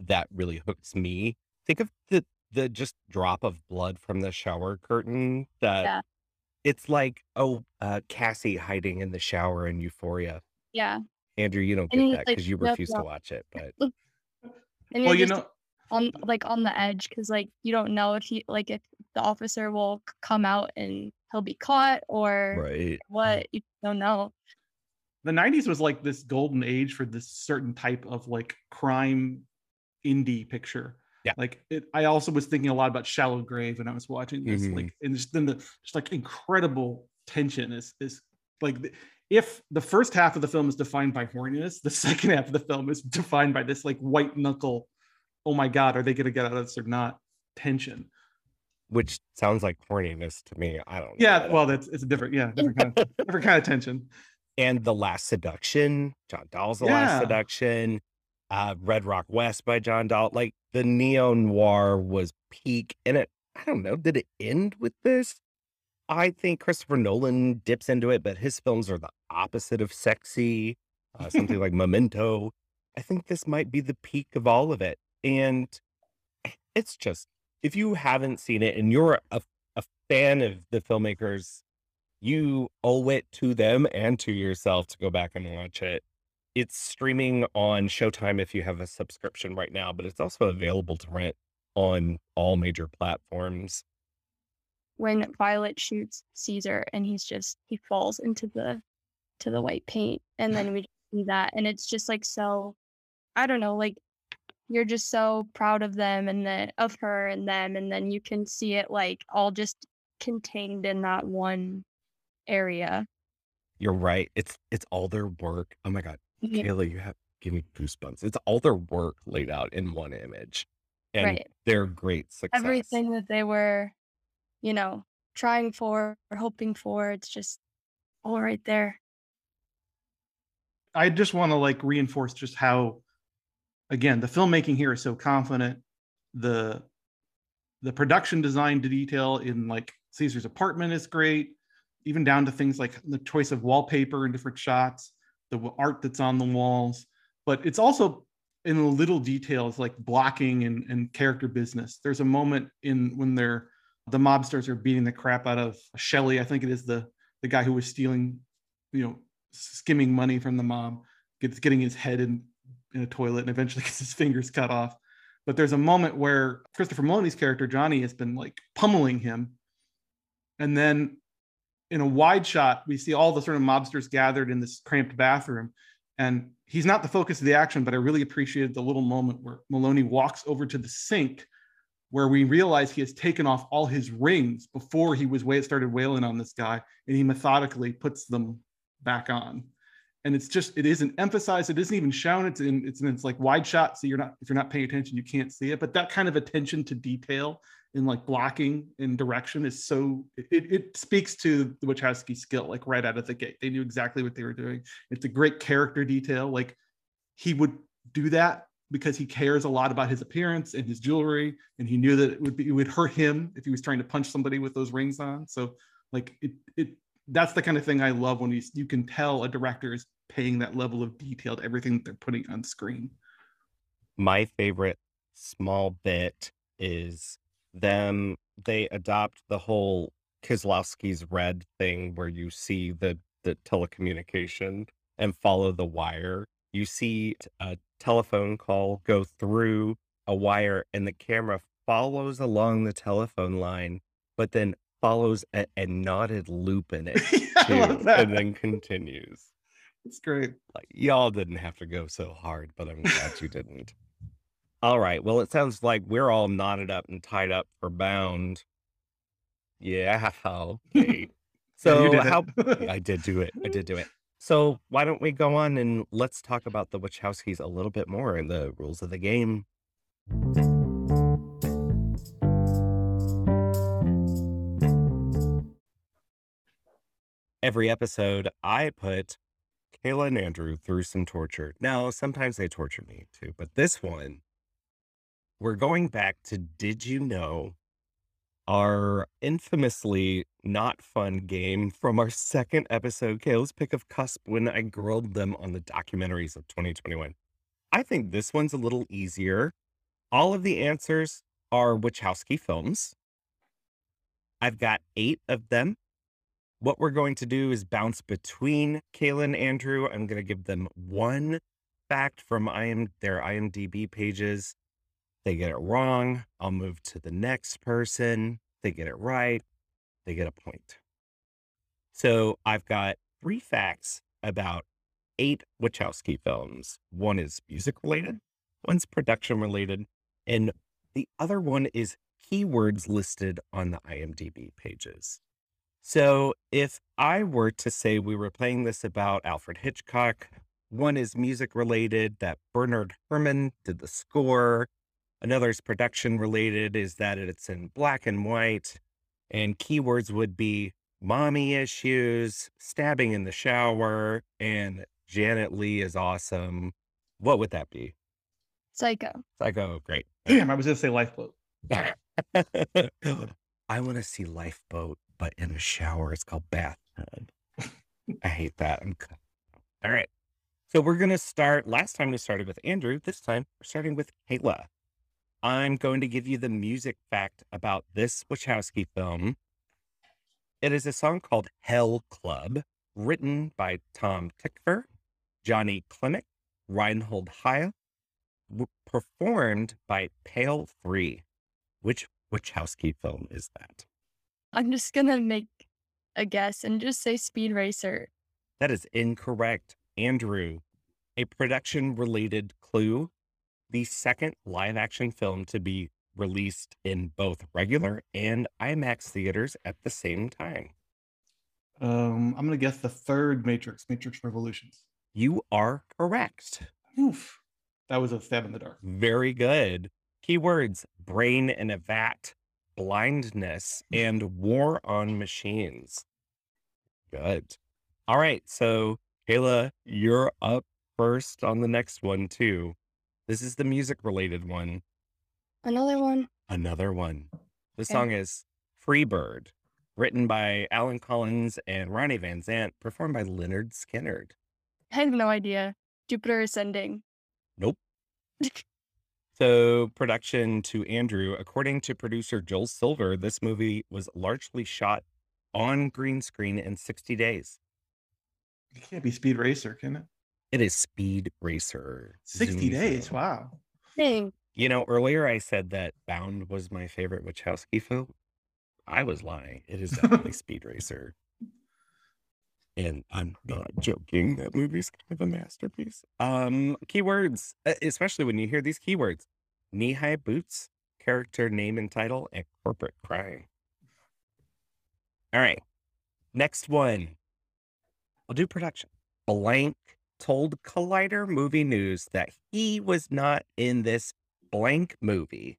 that really hooks me. Think of the the just drop of blood from the shower curtain that Yeah. it's like, oh, uh, Cassie hiding in the shower in Euphoria. yeah. Andrew, you don't And get he's that like, because you "Nope, refuse to no." watch it, but And Well, you're know, on like on the edge because like you don't know if he like if the officer will come out and he'll be caught or right. what you don't know. the 90s was like this golden age for this certain type of like crime indie picture Yeah. like it, i also was thinking a lot about shallow grave when i was watching this Mhm. like and just then the just like incredible tension is is like the- if the first half of the film is defined by horniness the second half of the film is defined by this like white knuckle oh my god, are they going to get out of this or not? Tension. Which sounds like horniness to me. I don't. Yeah, know. well, that's it's a different, yeah, different kind of different kind of tension. And the Last Seduction, John Dahl's The yeah. Last Seduction, uh, Red Rock West by John Dahl. Like the neo noir was peak, and it. I don't know. Did it end with this? I think Christopher Nolan dips into it, but his films are the opposite of sexy. Uh, something like Memento. I think this might be the peak of all of it. And it's just, if you haven't seen it and you're a, a fan of the filmmakers, you owe it to them and to yourself to go back and watch it. It's streaming on Showtime if you have a subscription right now, but it's also available to rent on all major platforms when Violet shoots Caesar and he's just he falls into the to the white paint and then we see that and it's just like so I don't know like you're just so proud of them and then of her and them and then you can see it like all just contained in that one area. You're right. It's it's all their work. Oh my god. Yeah. Kayla, you have give me goosebumps. It's all their work laid out in one image. And right. they're great success. Everything that they were you know, trying for or hoping for. It's just all right there. I just want to like reinforce just how again the filmmaking here is so confident. The the production design to detail in like Caesar's apartment is great, even down to things like the choice of wallpaper and different shots, the art that's on the walls. But it's also in the little details like blocking and, and character business. There's a moment in when they're the mobsters are beating the crap out of Shelley. I think it is the the guy who was stealing, you know, skimming money from the mob, gets getting his head in in a toilet and eventually gets his fingers cut off. But there's a moment where Christopher Meloni's character Johnny has been like pummeling him, and then in a wide shot we see all the sort of mobsters gathered in this cramped bathroom, and he's not the focus of the action. But I really appreciated the little moment where Meloni walks over to the sink where we realize he has taken off all his rings before he was way started wailing on this guy and he methodically puts them back on and it's just it isn't emphasized it isn't even shown it's in it's in it's like wide shot so you're not if you're not paying attention you can't see it but that kind of attention to detail in like blocking and direction is so it, it speaks to the wachowski skill like right out of the gate. They knew exactly what they were doing. It's a great character detail. Like he would do that because he cares a lot about his appearance and his jewelry and he knew that it would be it would hurt him if he was trying to punch somebody with those rings on. So like it it that's the kind of thing i love when he's you can tell a director is paying that level of detail to everything that they're putting on screen. My favorite small bit is them they adopt the whole Kieslowski's red thing where you see the the telecommunication and follow the wire you see a telephone call go through a wire and the camera follows along the telephone line, but then follows a, a knotted loop in it yeah, too, and then continues. It's great. Like y'all didn't have to go so hard, but I'm glad you didn't. All right. Well, it sounds like we're all knotted up and tied up for bound. Yeah. Okay. So how I did do it. I did do it. So why don't we go on and let's talk about the Wachowskis a little bit more and the rules of the game. Every episode, I put Kayla and Andrew through some torture. Now, sometimes they torture me too, but this one, we're going back to Did You Know our infamously not fun game from our second episode, Kayla's Pick of Cusp, when I grilled them on the documentaries of 2021. I think this one's a little easier. All of the answers are Wachowski films. I've got eight of them. What we're going to do is bounce between Kayla and Andrew. I'm going to give them one fact from IM, their IMDb pages they get it wrong, I'll move to the next person. They get it right, they get a point. So I've got three facts about eight Wachowski films. One is music related, one's production related, and the other one is keywords listed on the IMDb pages. So if I were to say we were playing this about Alfred Hitchcock, one is music related that Bernard Herrmann did the score Another is production related is that it's in black and white. And keywords would be mommy issues, stabbing in the shower, and Janet Leigh is awesome. What would that be? Psycho. Psycho, great. Damn, I was gonna say lifeboat. I want to see lifeboat, but in a shower. It's called bathtub. I hate that. I'm... All right. So we're gonna start. Last time we started with Andrew. This time we're starting with Kayla. I'm going to give you the music fact about this Wachowski film. It is a song called Hell Club, written by Tom Tykwer, Johnny Klimek, Reinhold Heil, performed by Pale 3. Which Wachowski film is that? I'm just going to make a guess and just say Speed Racer. That is incorrect. Andrew, a production related clue. The second live action film to be released in both regular and IMAX theaters at the same time. Um, I'm gonna guess the third Matrix, Matrix Revolutions. You are correct. Oof. That was a stab in the dark. Very good. Keywords brain in a vat, blindness, and war on machines. Good. All right. So, Kayla, you're up first on the next one, too. This is the music related one. Another one. Another one. The okay. song is Free Bird, written by Allen Collins and Ronnie Van Zant, performed by Lynyrd Skynyrd. I have no idea. Jupiter Ascending. Nope. so, production to Andrew. According to producer Joel Silver, this movie was largely shot on green screen in 60 days. It can't be Speed Racer, can it? It is Speed Racer. 60 Zoom days. Zoom. Wow. Dang. You know, earlier I said that Bound was my favorite Wachowski film. I was lying. It is definitely Speed Racer. And I'm not joking. That movie's kind of a masterpiece. Um, keywords, especially when you hear these keywords knee high boots, character name and title, and corporate crime. All right. Next one. I'll do production. Blank told Collider Movie News that he was not in this blank movie.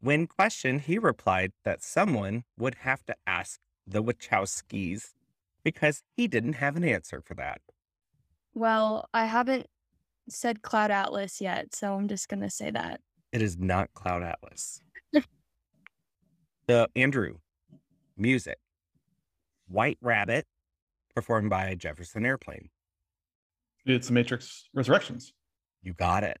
When questioned, he replied that someone would have to ask the Wachowskis because he didn't have an answer for that. Well, I haven't said Cloud Atlas yet, so I'm just going to say that. It is not Cloud Atlas. the Andrew, music, White Rabbit, performed by Jefferson Airplane. It's the Matrix Resurrections. You got it.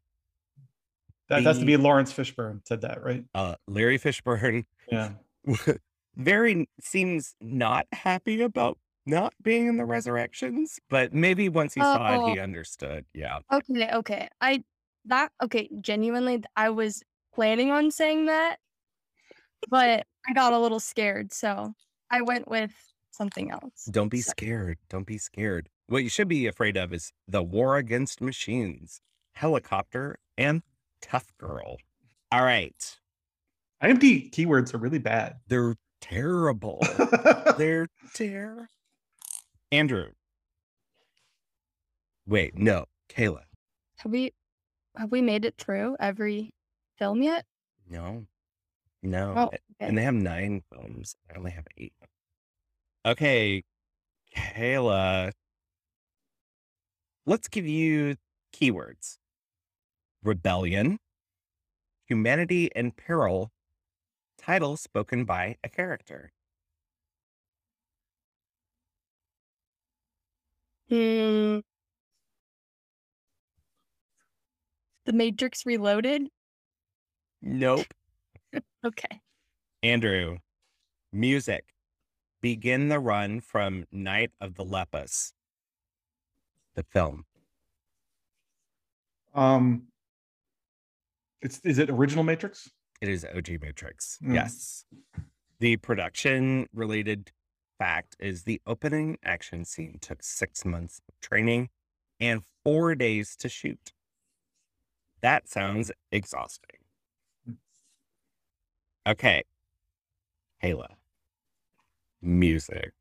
That the, has to be Laurence Fishburne said that, right? Uh, Larry Fishburne. Yeah. very seems not happy about not being in the resurrections, but maybe once he saw it, he oh. understood. Yeah. Okay. Okay. I that okay. Genuinely, I was planning on saying that, but I got a little scared, so I went with something else. Don't be so. scared. Don't be scared. What you should be afraid of is the war against machines, helicopter, and tough girl. All right. IMD keywords are really bad. They're terrible. They're terrible. Andrew. Wait, no, Kayla. Have we have we made it through every film yet? No. No. Oh, okay. And they have nine films. I only have eight. Okay, Kayla. Let's give you keywords rebellion, humanity in peril, title spoken by a character. Hmm. The Matrix Reloaded? Nope. okay. Andrew, music. Begin the run from Night of the Lepus. The film. Um it's is it original Matrix? It is OG Matrix. Mm. Yes. The production related fact is the opening action scene took six months of training and four days to shoot. That sounds exhausting. Okay. Kayla. Music.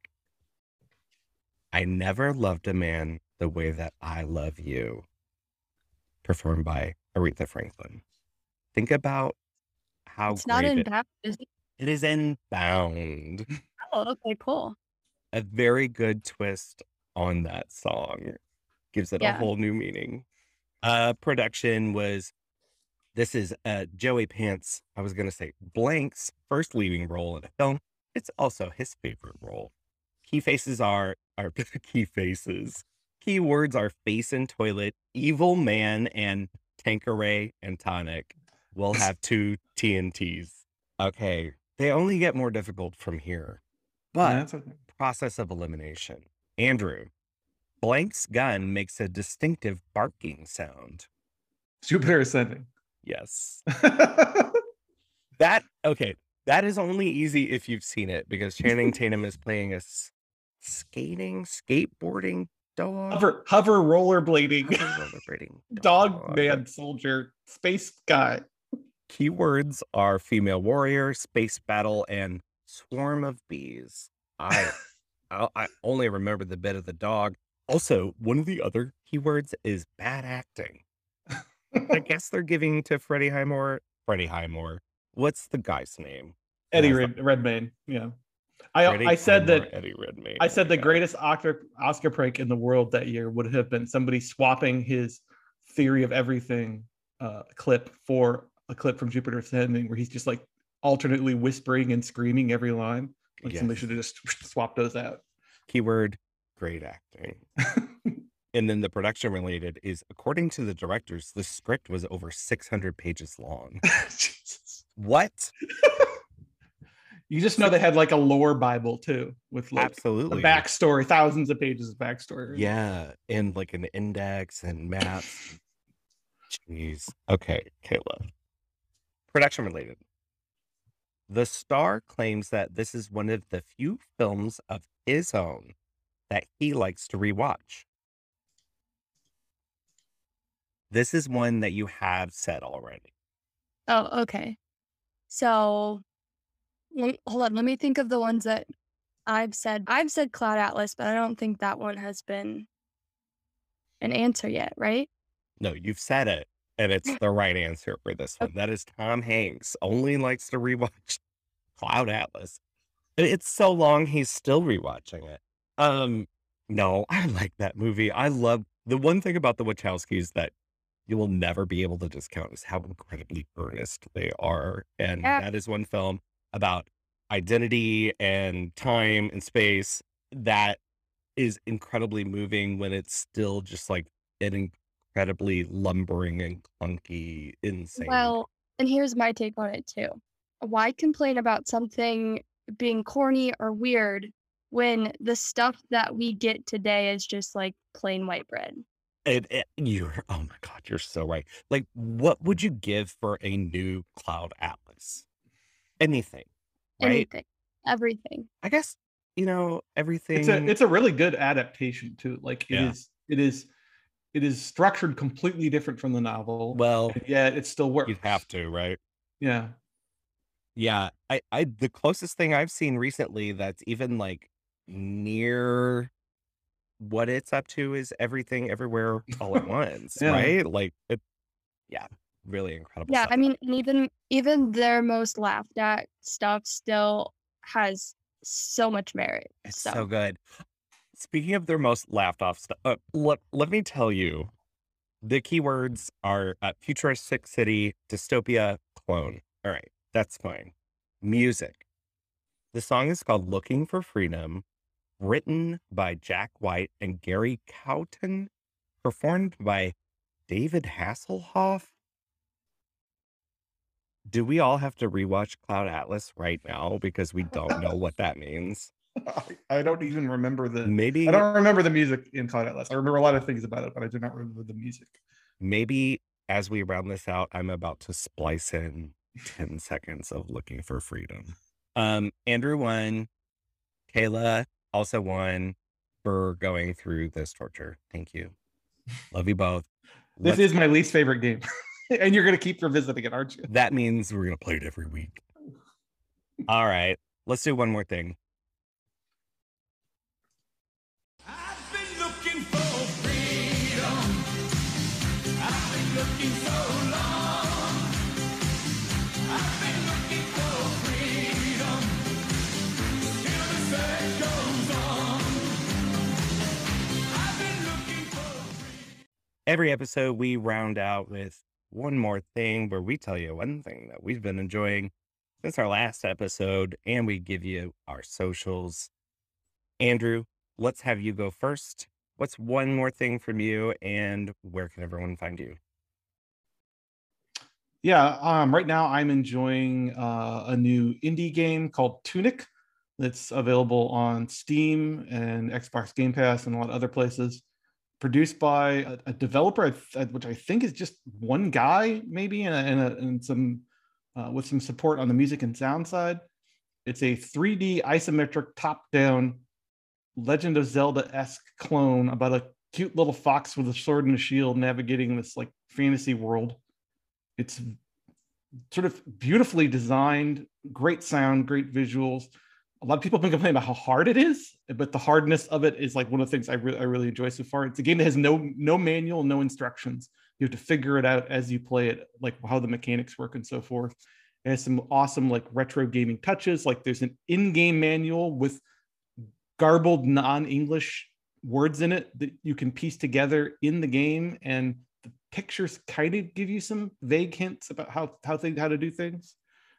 I never loved a man the way that I love you. Performed by Aretha Franklin. think about how It's not in it, Bound, is it? it is in Bound. Oh, okay, cool. A very good twist on that song. Gives it a whole new meaning. Uh production was this is uh Joey Pants, I was gonna say blank's first leading role in a film. It's also his favorite role. Key faces are are key faces. Key words are face and toilet, evil man, and Tanqueray and tonic. We'll have two TNTs. Okay. They only get more difficult from here. But that's okay. process of elimination. Andrew, Blank's gun makes a distinctive barking sound. Jupiter ascending. Yes. That okay. That is only easy if you've seen it because Channing Tatum is playing a skating, skateboarding dog. hover, hover rollerblading, Hover rollerblading dog man soldier, space guy. Keywords are female warrior, space battle, and swarm of bees. I I, I only remember the bit of the dog. Also, one of the other keywords is bad acting. I guess they're giving to Freddie Highmore. Freddie Highmore. What's the guy's name? Eddie Has the- Red, Redmayne. Yeah. I I said that Eddie Redmayne. I said the greatest Oscar Oscar prank in the world that year would have been somebody swapping his theory of everything uh, clip for a clip from Jupiter Ascending, where he's just like alternately whispering and screaming every line. Like somebody should have just swapped those out. Keyword great acting. And then the production related is according to the directors, the script was over 600 pages long. What? You just know they had like a lore Bible too, with like Absolutely. the backstory, thousands of pages of backstory. Yeah, and like an index and maps. Jeez. Okay, Kayla. Production related. The star claims that this is one of the few films of his own that he likes to rewatch. This is one that you have said already. Oh, okay. So, hold on. Let me think of the ones that I've said. I've said Cloud Atlas, but I don't think that one has been an answer yet, right? No, you've said it, and it's the right answer for this one. That is Tom Hanks. Only likes to rewatch Cloud Atlas. It's so long he's still rewatching it. Um, no, I like that movie. I love the one thing about the Wachowskis that you will never be able to discount is how incredibly earnest they are. And Yeah. that is one film about identity and time and space that is incredibly moving when it's still just like an incredibly lumbering and clunky, insane. Well, and here's my take on it too. Why complain about something being corny or weird when the stuff that we get today is just like plain white bread? It, it, eh, you're, oh my God, you're so right. Like, what would you give for a new Cloud Atlas? Anything, right? Anything, everything. I guess, you know, everything. It's a it's a really good adaptation too. Like it is Yeah. it is it is structured completely different from the novel. well, yeah, it still works. you'd have to, right? Yeah. Yeah, I, I, the closest thing I've seen recently that's even like near what it's up to is everything everywhere all at once, Yeah. right? Like it, yeah, really incredible. Yeah, stuff. I mean, and even even their most laughed at stuff still has so much merit. It's so, so good. Speaking of their most laughed off stuff, uh, let, let me tell you the keywords are uh, futuristic city, dystopia, clone. All right, that's fine. Music. The song is called Looking for Freedom, written by Jack White and Gary Cowton, performed by David Hasselhoff. Do we all have to rewatch Cloud Atlas right now because we don't know what that means? I, don't even remember the Maybe I don't remember the music in Cloud Atlas. I remember a lot of things about it, but I do not remember the music. maybe as we round this out, I'm about to splice in 10 seconds of looking for freedom. Um, Andrew won. Kayla also won for going through this torture. Thank you. Love you both. This Let's- is my least favorite game. and you're going to keep revisiting it, aren't you? That means we're going to play it every week. All right. Let's do one more thing. every episode we round out with one more thing where we tell you one thing that we've been enjoying since our last episode, and we give you our socials. Andrew, let's have you go first. What's one more thing from you, and where can everyone find you? Yeah, um, right now I'm enjoying uh, a new indie game called Tunic that's available on Steam and Xbox Game Pass and a lot of other places. Produced by a, a developer, which I think is just one guy, maybe, and, and, a, and some uh, with some support on the music and sound side. It's a 3D isometric top-down Legend of Zelda esque clone about a cute little fox with a sword and a shield navigating this like fantasy world. It's sort of beautifully designed, great sound, great visuals. A lot of people have been complaining about how hard it is, but the hardness of it is like one of the things I, re- I really enjoy so far. It's a game that has no no manual, no instructions. You have to figure it out as you play it, like how the mechanics work and so forth. It has some awesome like retro gaming touches. Like there's an in-game manual with garbled non-English words in it that you can piece together in the game, and the pictures kind of give you some vague hints about how how things how to do things.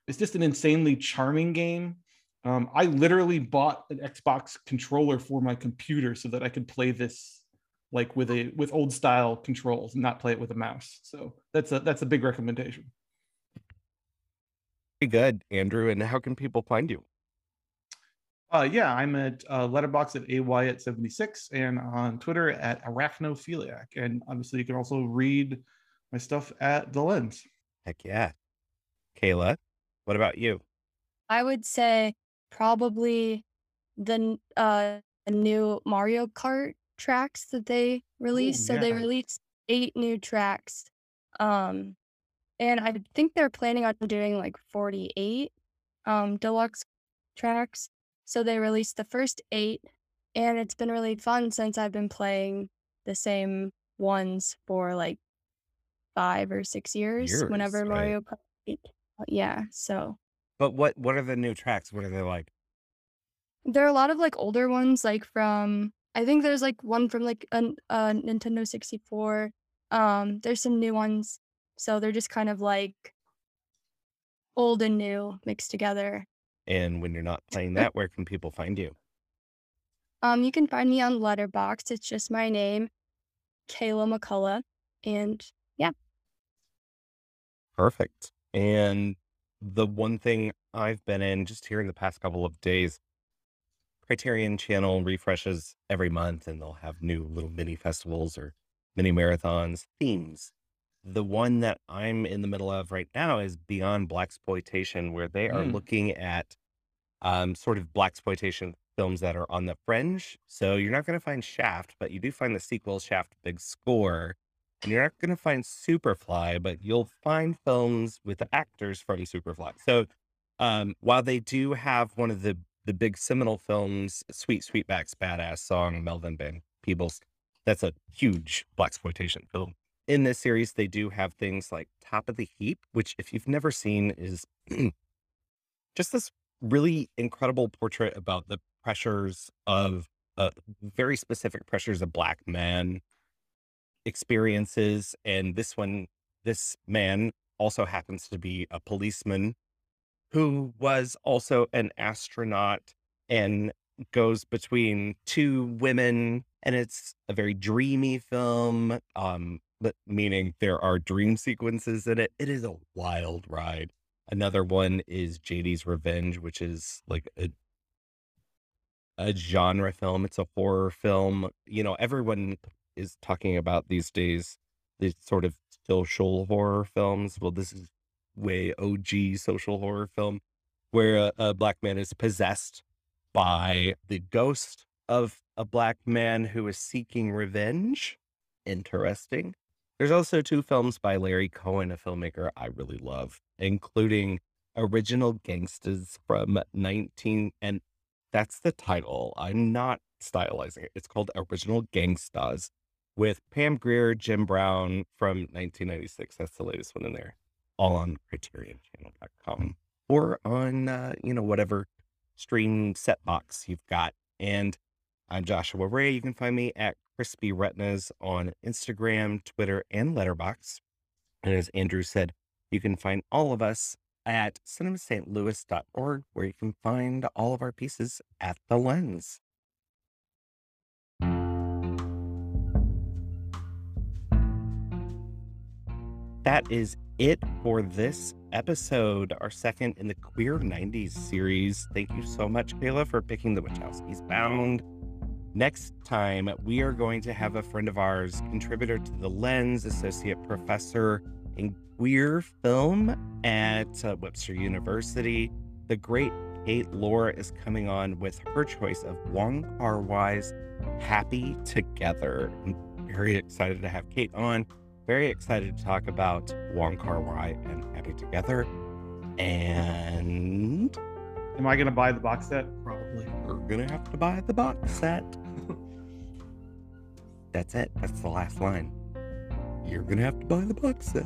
It's just an insanely charming game. Um, I literally bought an Xbox controller for my computer so that I could play this like with a with old style controls and not play it with a mouse. So that's a that's a big recommendation. Very good, Andrew. And how can people find you? Uh, yeah, I'm at uh, Letterboxd at AY at 76 and on Twitter at Arachnophiliac. And obviously, you can also read my stuff at The Lens. Heck yeah. Kayla, what about you? I would say probably the uh, new Mario Kart tracks that they released. Ooh, so they released eight new tracks. Um, and I think they're planning on doing like 48 um, deluxe tracks. So they released the first eight, and it's been really fun since I've been playing the same ones for like five or six years. Years, whenever right? Mario Kart, yeah. So, but what what are the new tracks? What are they like? There are a lot of like older ones, like from I think there's like one from like a, a Nintendo 64. Um, there's some new ones, so they're just kind of like old and new mixed together. And when you're not playing that, where can people find you? Um, you can find me on Letterboxd. It's just my name, Kayla McCullough. And yeah. Perfect. And the one thing I've been in just here in the past couple of days, Criterion channel refreshes every month and they'll have new little mini festivals or mini marathons, themes. The one that I'm in the middle of right now is Beyond Blaxploitation, where they are Mm. looking at um, sort of blaxploitation films that are on the fringe. So you're not going to find Shaft, but you do find the sequel Shaft Big Score. And you're not going to find Superfly, but you'll find films with actors from Superfly. So um, while they do have one of the the big seminal films, Sweet Sweetback's Badass Song, Melvin Van Peebles, that's a huge blaxploitation film in this series, they do have things like Top of the Heap, which, if you've never seen, is just this really incredible portrait about the pressures of uh, very specific pressures of black man experiences. And this one, this man also happens to be a policeman who was also an astronaut and goes between two women and it's a very dreamy film um but meaning there are dream sequences in it. It is a wild ride. Another one is JD's Revenge, which is like a a genre film. It's a horror film. You know, everyone is talking about these days these sort of social horror films. Well, this is way OG social horror film where a, a black man is possessed by the ghost of a black man who is seeking revenge. Interesting. There's also two films by Larry Cohen, a filmmaker I really love, including Original Gangstas from 19 and that's the title. I'm not stylizing it. It's called Original Gangstas with Pam Grier, Jim Brown from 1996. That's the latest one in there. All on criterionchannel.com or on uh, you know whatever stream set box you've got. And I'm Joshua Ray. You can find me at Crispy Retinas on Instagram, Twitter, and Letterboxd. And as Andrew said, you can find all of us at cinemastlouis.org, where you can find all of our pieces at the lens. That is it for this episode, our second in the Queer 90s series. Thank you so much, Kayla, for picking the Wachowskis Bound. Next time, we are going to have a friend of ours, contributor to The Lens, associate professor in queer film at uh, Webster University. The great Cait Lore is coming on with her choice of Wong Kar Wai's Happy Together. I'm very excited to have Cait on. Very excited to talk about Wong Kar Wai and Happy Together. And am I going to buy the box set? Probably. We're going to have to buy the box set. That's it. That's the last line. You're going to have to buy the box set.